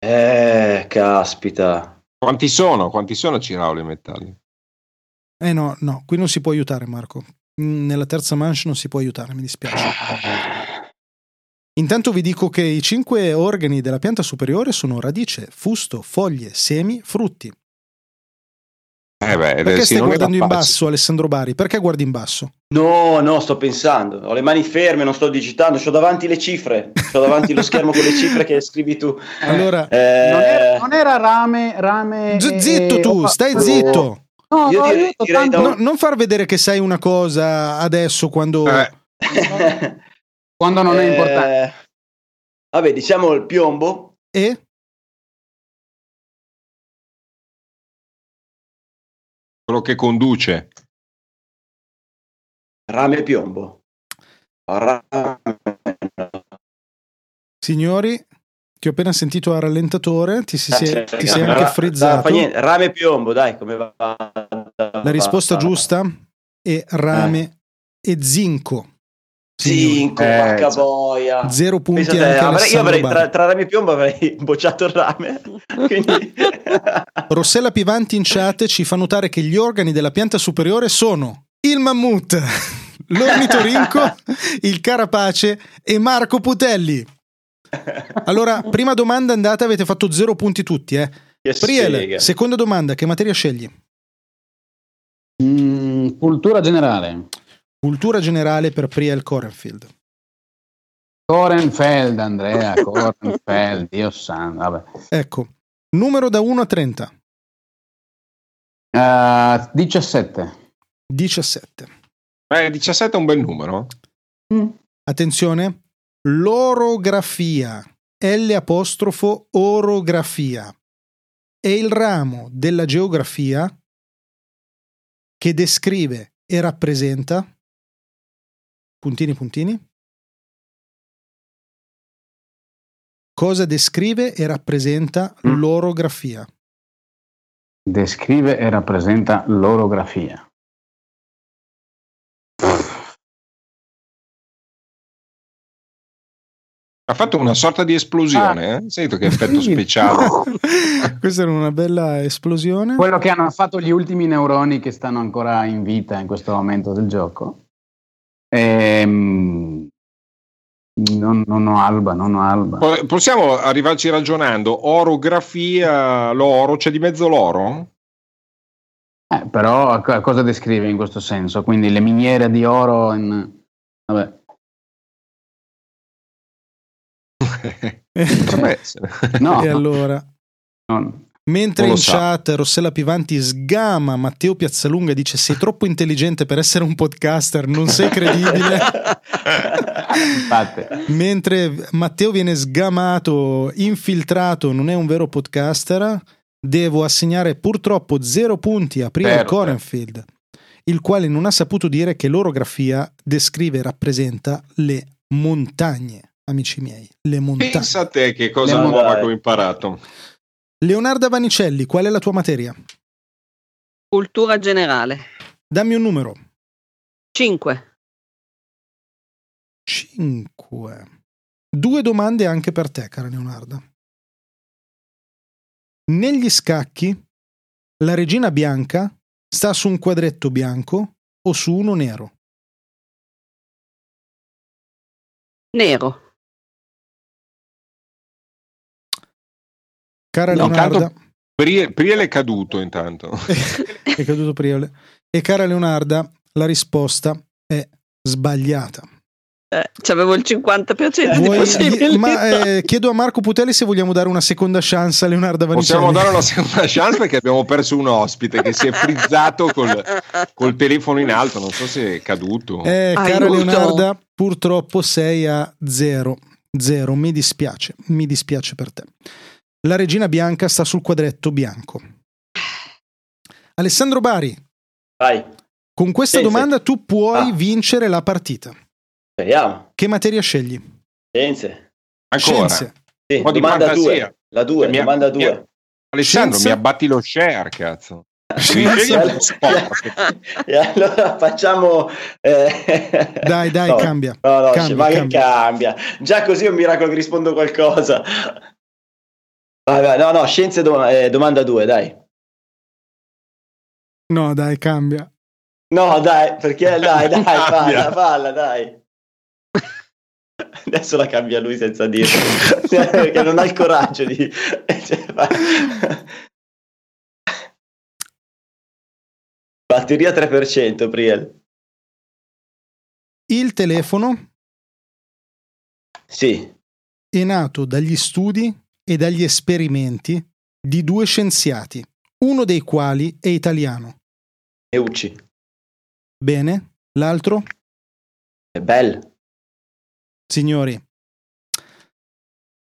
Eh, caspita. Quanti sono? Quanti sono Cirauli i metalli? Eh no, no, qui non si può aiutare Marco. Mm, Nella terza manche non si può aiutare, mi dispiace. Intanto vi dico che i cinque organi della pianta superiore sono radice, fusto, foglie, semi, frutti. Eh beh, è Perché stai guardando in basso, Alessandro Bari? Perché guardi in basso? No, no, sto pensando. Ho le mani ferme, non sto digitando. Ho davanti le cifre. Ho davanti lo schermo con le cifre che scrivi tu. Allora, Eh, Non era, non era rame, rame. Z- e- zitto tu, o- stai zitto. No, Io no, direi- io direi tanto- da No, non far vedere che sai una cosa adesso quando... Eh, quando non è Eh, importante. Vabbè, diciamo il piombo. E? Quello che conduce. Rame e piombo. Rame. Signori, ti ho appena sentito a rallentatore, ti, si- Ah, si- cioè, ti sei anche frizzato. niente, Rame e piombo, dai, come va? La risposta giusta è rame e zinco. Zinco, Eh, porca cioè. boia. Zero punti anche avrei- io avrei tra, tra rame e piombo avrei bocciato il rame. Quindi Rossella Pivanti in chat ci fa notare che gli organi della pianta superiore sono il mammut, l'ornitorinco, il carapace e Marco Putelli. Allora, prima domanda andata, avete fatto zero punti tutti, eh. Che Priel, sega. seconda domanda, che materia scegli? Mm, cultura generale. Cultura generale per Priel Korenfield. Korenfeld, Andrea, Korenfeld, Dio santo, vabbè. Ecco, numero da 1 a 30, Eh, 17. 17. Eh, 17 è un bel numero. Attenzione, l'orografia, L apostrofo orografia, è il ramo della geografia che descrive e rappresenta puntini puntini cosa descrive e rappresenta l'orografia Descrive e rappresenta l'orografia. Ha fatto una sorta di esplosione, eh? Sento che effetto speciale. questa era una bella esplosione Quello che hanno fatto gli ultimi neuroni che stanno ancora in vita in questo momento del gioco. Ehm, non, non ho alba, non ho alba. Po- Possiamo arrivarci ragionando. Orografia, l'oro, c'è di mezzo l'oro? Eh, però a co- cosa descrive in questo senso? Quindi le miniere di oro in... Vabbè. Potrebbe essere. No, e no, allora non- Mentre in sa. chat Rossella Pivanti sgama Matteo Piazzalunga e dice sei troppo intelligente per essere un podcaster, non sei credibile. infatti. Mentre Matteo viene sgamato, infiltrato, non è un vero podcaster, devo assegnare purtroppo zero punti a Priel Certo. Korenfield, il quale non ha saputo dire che l'orografia descrive e rappresenta le montagne, amici miei, le montagne. Pensa a te che cosa nuova che ho imparato. Leonardo Vanicelli, qual è la tua materia? Cultura generale. Dammi un numero. 5. 5. Due domande anche per te, cara Leonardo. Negli scacchi, la regina bianca sta su un quadretto bianco o su uno nero? Nero. Cara No, Leonardo, intanto- Priel, Priel è caduto intanto. è caduto Priele. E cara Leonarda, la risposta è sbagliata. Eh, c'avevo il 50% di Vuoi- possibilità. ma eh, chiedo a Marco Putelli se vogliamo dare una seconda chance a Leonardo Vanicelli. Possiamo dare una seconda chance perché abbiamo perso un ospite che si è frizzato col, col telefono in alto. Non so se è caduto. Eh, cara. Leonarda, purtroppo sei a zero. Zero, mi dispiace, mi dispiace per te. La regina bianca sta sul quadretto bianco. Alessandro Bari, Vai, con questa Sì, sì. domanda tu puoi Ah. vincere la partita. speriamo. Che materia scegli? Scienze. Ancora. Scienze. Sì, po' di domanda fantasia. 2. La 2, Mi- domanda mi- 2. Alessandro, Scienze? mi abbatti lo share, cazzo. e allora facciamo eh... dai dai no, cambia no no cambia, ma cambia. che cambia già così è un miracolo che rispondo qualcosa vai, vai, no no scienze dom- eh, domanda 2 dai. No dai cambia. No dai perché dai dai falla falla dai. Adesso la cambia lui senza dirlo. Perché non ha il coraggio di cioè, Batteria 3%, Priel. Il telefono sì. è nato dagli studi e dagli esperimenti di due scienziati, uno dei quali è italiano. Euci. Bene, l'altro? È Bell. Signori,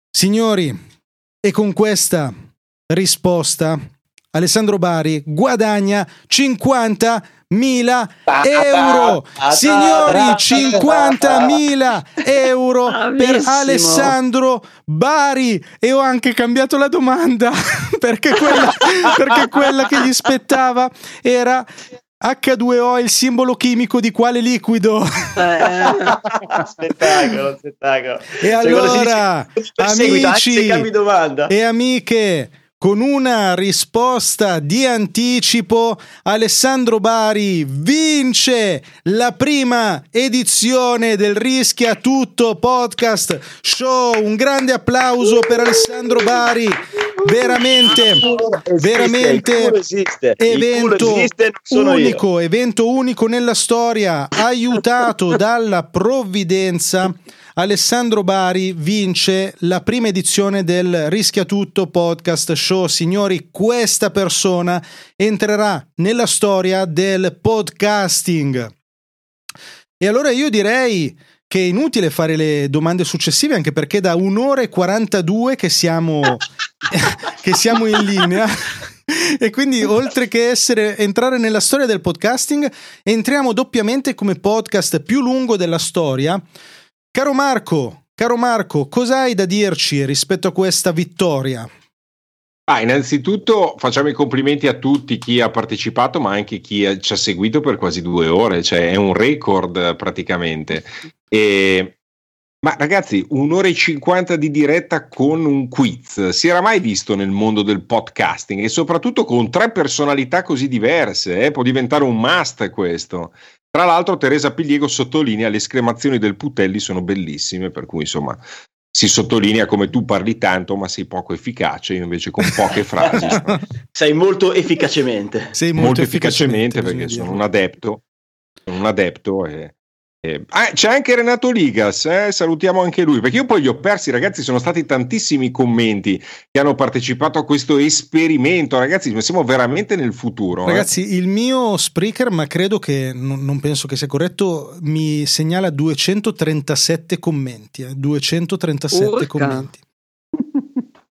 signori, e con questa risposta Alessandro Bari guadagna 50.000 euro. Signori, 50.000 euro per Alessandro Bari. E ho anche cambiato la domanda perché quella, perché quella che gli spettava era H2O è il simbolo chimico di quale liquido? spettacolo, spettacolo. E allora, amici domanda. e amiche, con una risposta di anticipo, Alessandro Bari vince la prima edizione del Rischia Tutto podcast show. Un grande applauso per Alessandro Bari. Veramente, veramente evento unico, evento unico nella storia, aiutato dalla provvidenza. Alessandro Bari vince la prima edizione del Rischia Tutto podcast show. Signori, questa persona entrerà nella storia del podcasting. E allora io direi che è inutile fare le domande successive, anche perché da un'ora e 42 che siamo, che siamo in linea. E quindi, oltre che essere, entrare nella storia del podcasting, entriamo doppiamente come podcast più lungo della storia. Caro Marco, caro Marco, cosa hai da dirci rispetto a questa vittoria? Ah, innanzitutto facciamo i complimenti a tutti chi ha partecipato, ma anche chi ci ha seguito per quasi due ore, cioè è un record praticamente. E... Ma ragazzi, un'ora e cinquanta di diretta con un quiz, si era mai visto nel mondo del podcasting e soprattutto con tre personalità così diverse, eh? può diventare un must questo. Tra l'altro Teresa Pigliego sottolinea le esclamazioni del Putelli sono bellissime, per cui insomma si sottolinea come tu parli tanto ma sei poco efficace, io invece con poche frasi. sei molto efficacemente. Sei molto, molto efficacemente, perché sono un adepto, sono un adepto e... e... Ah, c'è anche Renato Ligas, eh? salutiamo anche lui, perché io poi li ho persi ragazzi, sono stati tantissimi commenti che hanno partecipato a questo esperimento, ragazzi, siamo veramente nel futuro. Ragazzi, eh? il mio Spreaker, ma credo che non, non, penso che sia corretto, mi segnala 237 commenti. Eh? 237 Urca. commenti.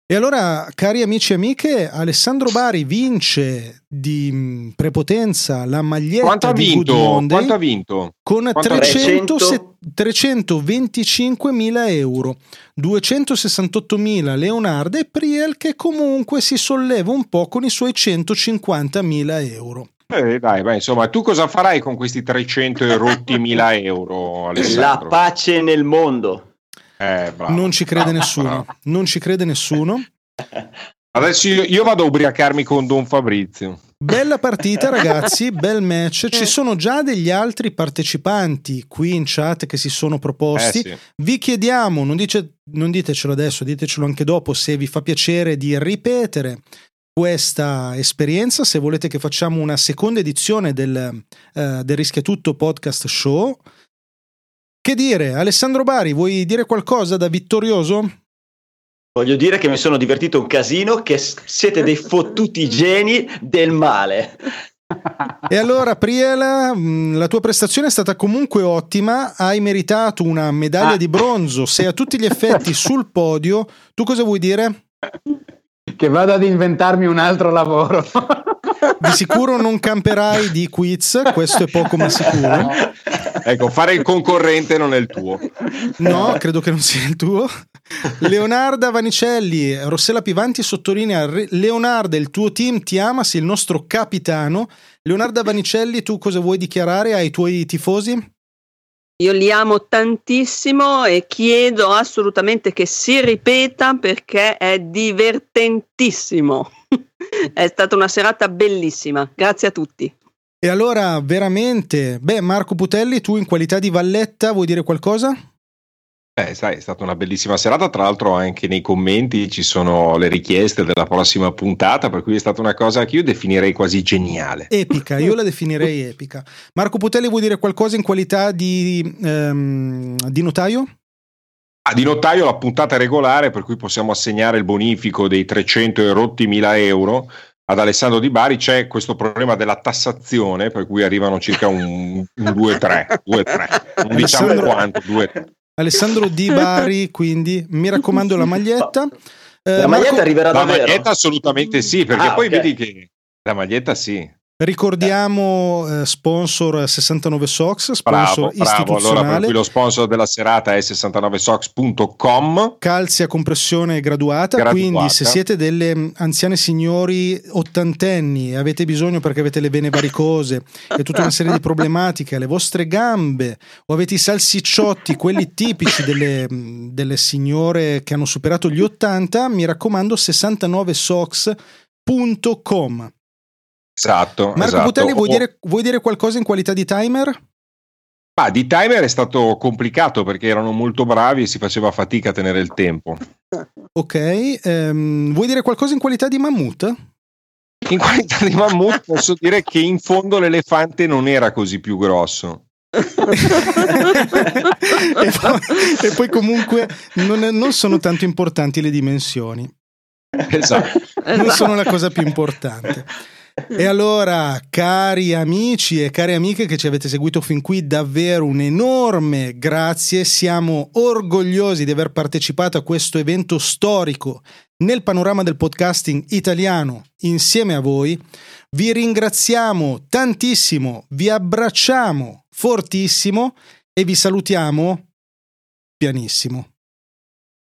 E allora, cari amici e amiche, Alessandro Bari vince di mh, prepotenza la maglietta Quanto ha di vinto? Good Monday Quanto ha vinto? con Quanto ha 300 vinto? 325.000 euro, 268.000 Leonardo e Priel che comunque si solleva un po' con i suoi 150.000 euro. Eh, dai, beh, insomma, tu cosa farai con questi 300 e rotti mila euro, La Alessandro? pace nel mondo. Eh. Non ci crede nessuno, Bravo. non ci crede nessuno. Adesso io, io vado a ubriacarmi con Don Fabrizio. Bella partita ragazzi, bel match. Ci sono già degli altri partecipanti qui in chat che si sono proposti. Eh, sì. Vi chiediamo, non, dice- non ditecelo adesso, ditecelo anche dopo se vi fa piacere di ripetere questa esperienza, se volete che facciamo una seconda edizione del, eh, del Rischia Tutto podcast show. Che dire, Alessandro Bari, vuoi dire qualcosa da vittorioso? Voglio dire che mi sono divertito un casino, che siete dei fottuti geni del male. E allora, Priela, mh, la tua prestazione è stata comunque ottima, hai meritato una medaglia Ah. di bronzo, sei a tutti gli effetti sul podio. Tu cosa vuoi dire? Che vado ad inventarmi un altro lavoro. Di sicuro non camperai di quiz, questo è poco ma sicuro. Ecco, fare il concorrente non è il tuo. No, credo che non sia il tuo. Leonarda Vanicelli, Rossella Pivanti sottolinea Leonarda, il tuo team ti ama, sei il nostro capitano. Leonarda Vanicelli, tu cosa vuoi dichiarare ai tuoi tifosi? Io li amo tantissimo e chiedo assolutamente che si ripeta perché è divertentissimo. è stata una serata bellissima. Grazie a tutti. E allora, veramente, beh, Marco Putelli, tu in qualità di valletta vuoi dire qualcosa? Eh, sai, è stata una bellissima serata. Tra l'altro, anche nei commenti ci sono le richieste della prossima puntata, per cui è stata una cosa che io definirei quasi geniale. Epica, io la definirei epica. Marco Putelli, vuoi dire qualcosa in qualità di, ehm, di notaio? Ah, di notaio la puntata regolare, per cui possiamo assegnare il bonifico dei 300 e rotti mila euro ad Alessandro Di Bari. C'è questo problema della tassazione, per cui arrivano circa un, un 2-3, 2-3, non diciamo Alessandro- quanto, 2-3. Alessandro Di Bari, quindi mi raccomando la maglietta. Eh, La maglietta Marco- arriverà La davvero? maglietta assolutamente sì, perché Ah, poi ok. vedi che la maglietta sì. Ricordiamo eh, sponsor 69 Sox, sponsor Bravo, bravo. Allora, per istituzionale. cui lo sponsor della serata è 69sox.com. calzi a compressione graduata, Graduata. quindi se siete delle mh, anziane signori ottantenni e avete bisogno perché avete le vene varicose e tutta una serie di problematiche alle vostre gambe o avete i salsicciotti, quelli tipici delle, mh, delle signore che hanno superato gli 80, mi raccomando 69sox.com. Esatto. Marco esatto. Putelli, vuoi O- dire, vuoi dire qualcosa in qualità di timer? Ah, di timer è stato complicato perché erano molto bravi e si faceva fatica a tenere il tempo. Ok, ehm, vuoi dire qualcosa in qualità di mammut? In qualità di mammut posso dire che in fondo l'elefante non era così più grosso. e, poi, e poi comunque non, non sono tanto importanti le dimensioni. Esatto. Non sono la cosa più importante. E allora, cari amici e care amiche che ci avete seguito fin qui, davvero un enorme grazie. Siamo orgogliosi di aver partecipato a questo evento storico nel panorama del podcasting italiano insieme a voi. Vi ringraziamo tantissimo, vi abbracciamo fortissimo e vi salutiamo pianissimo.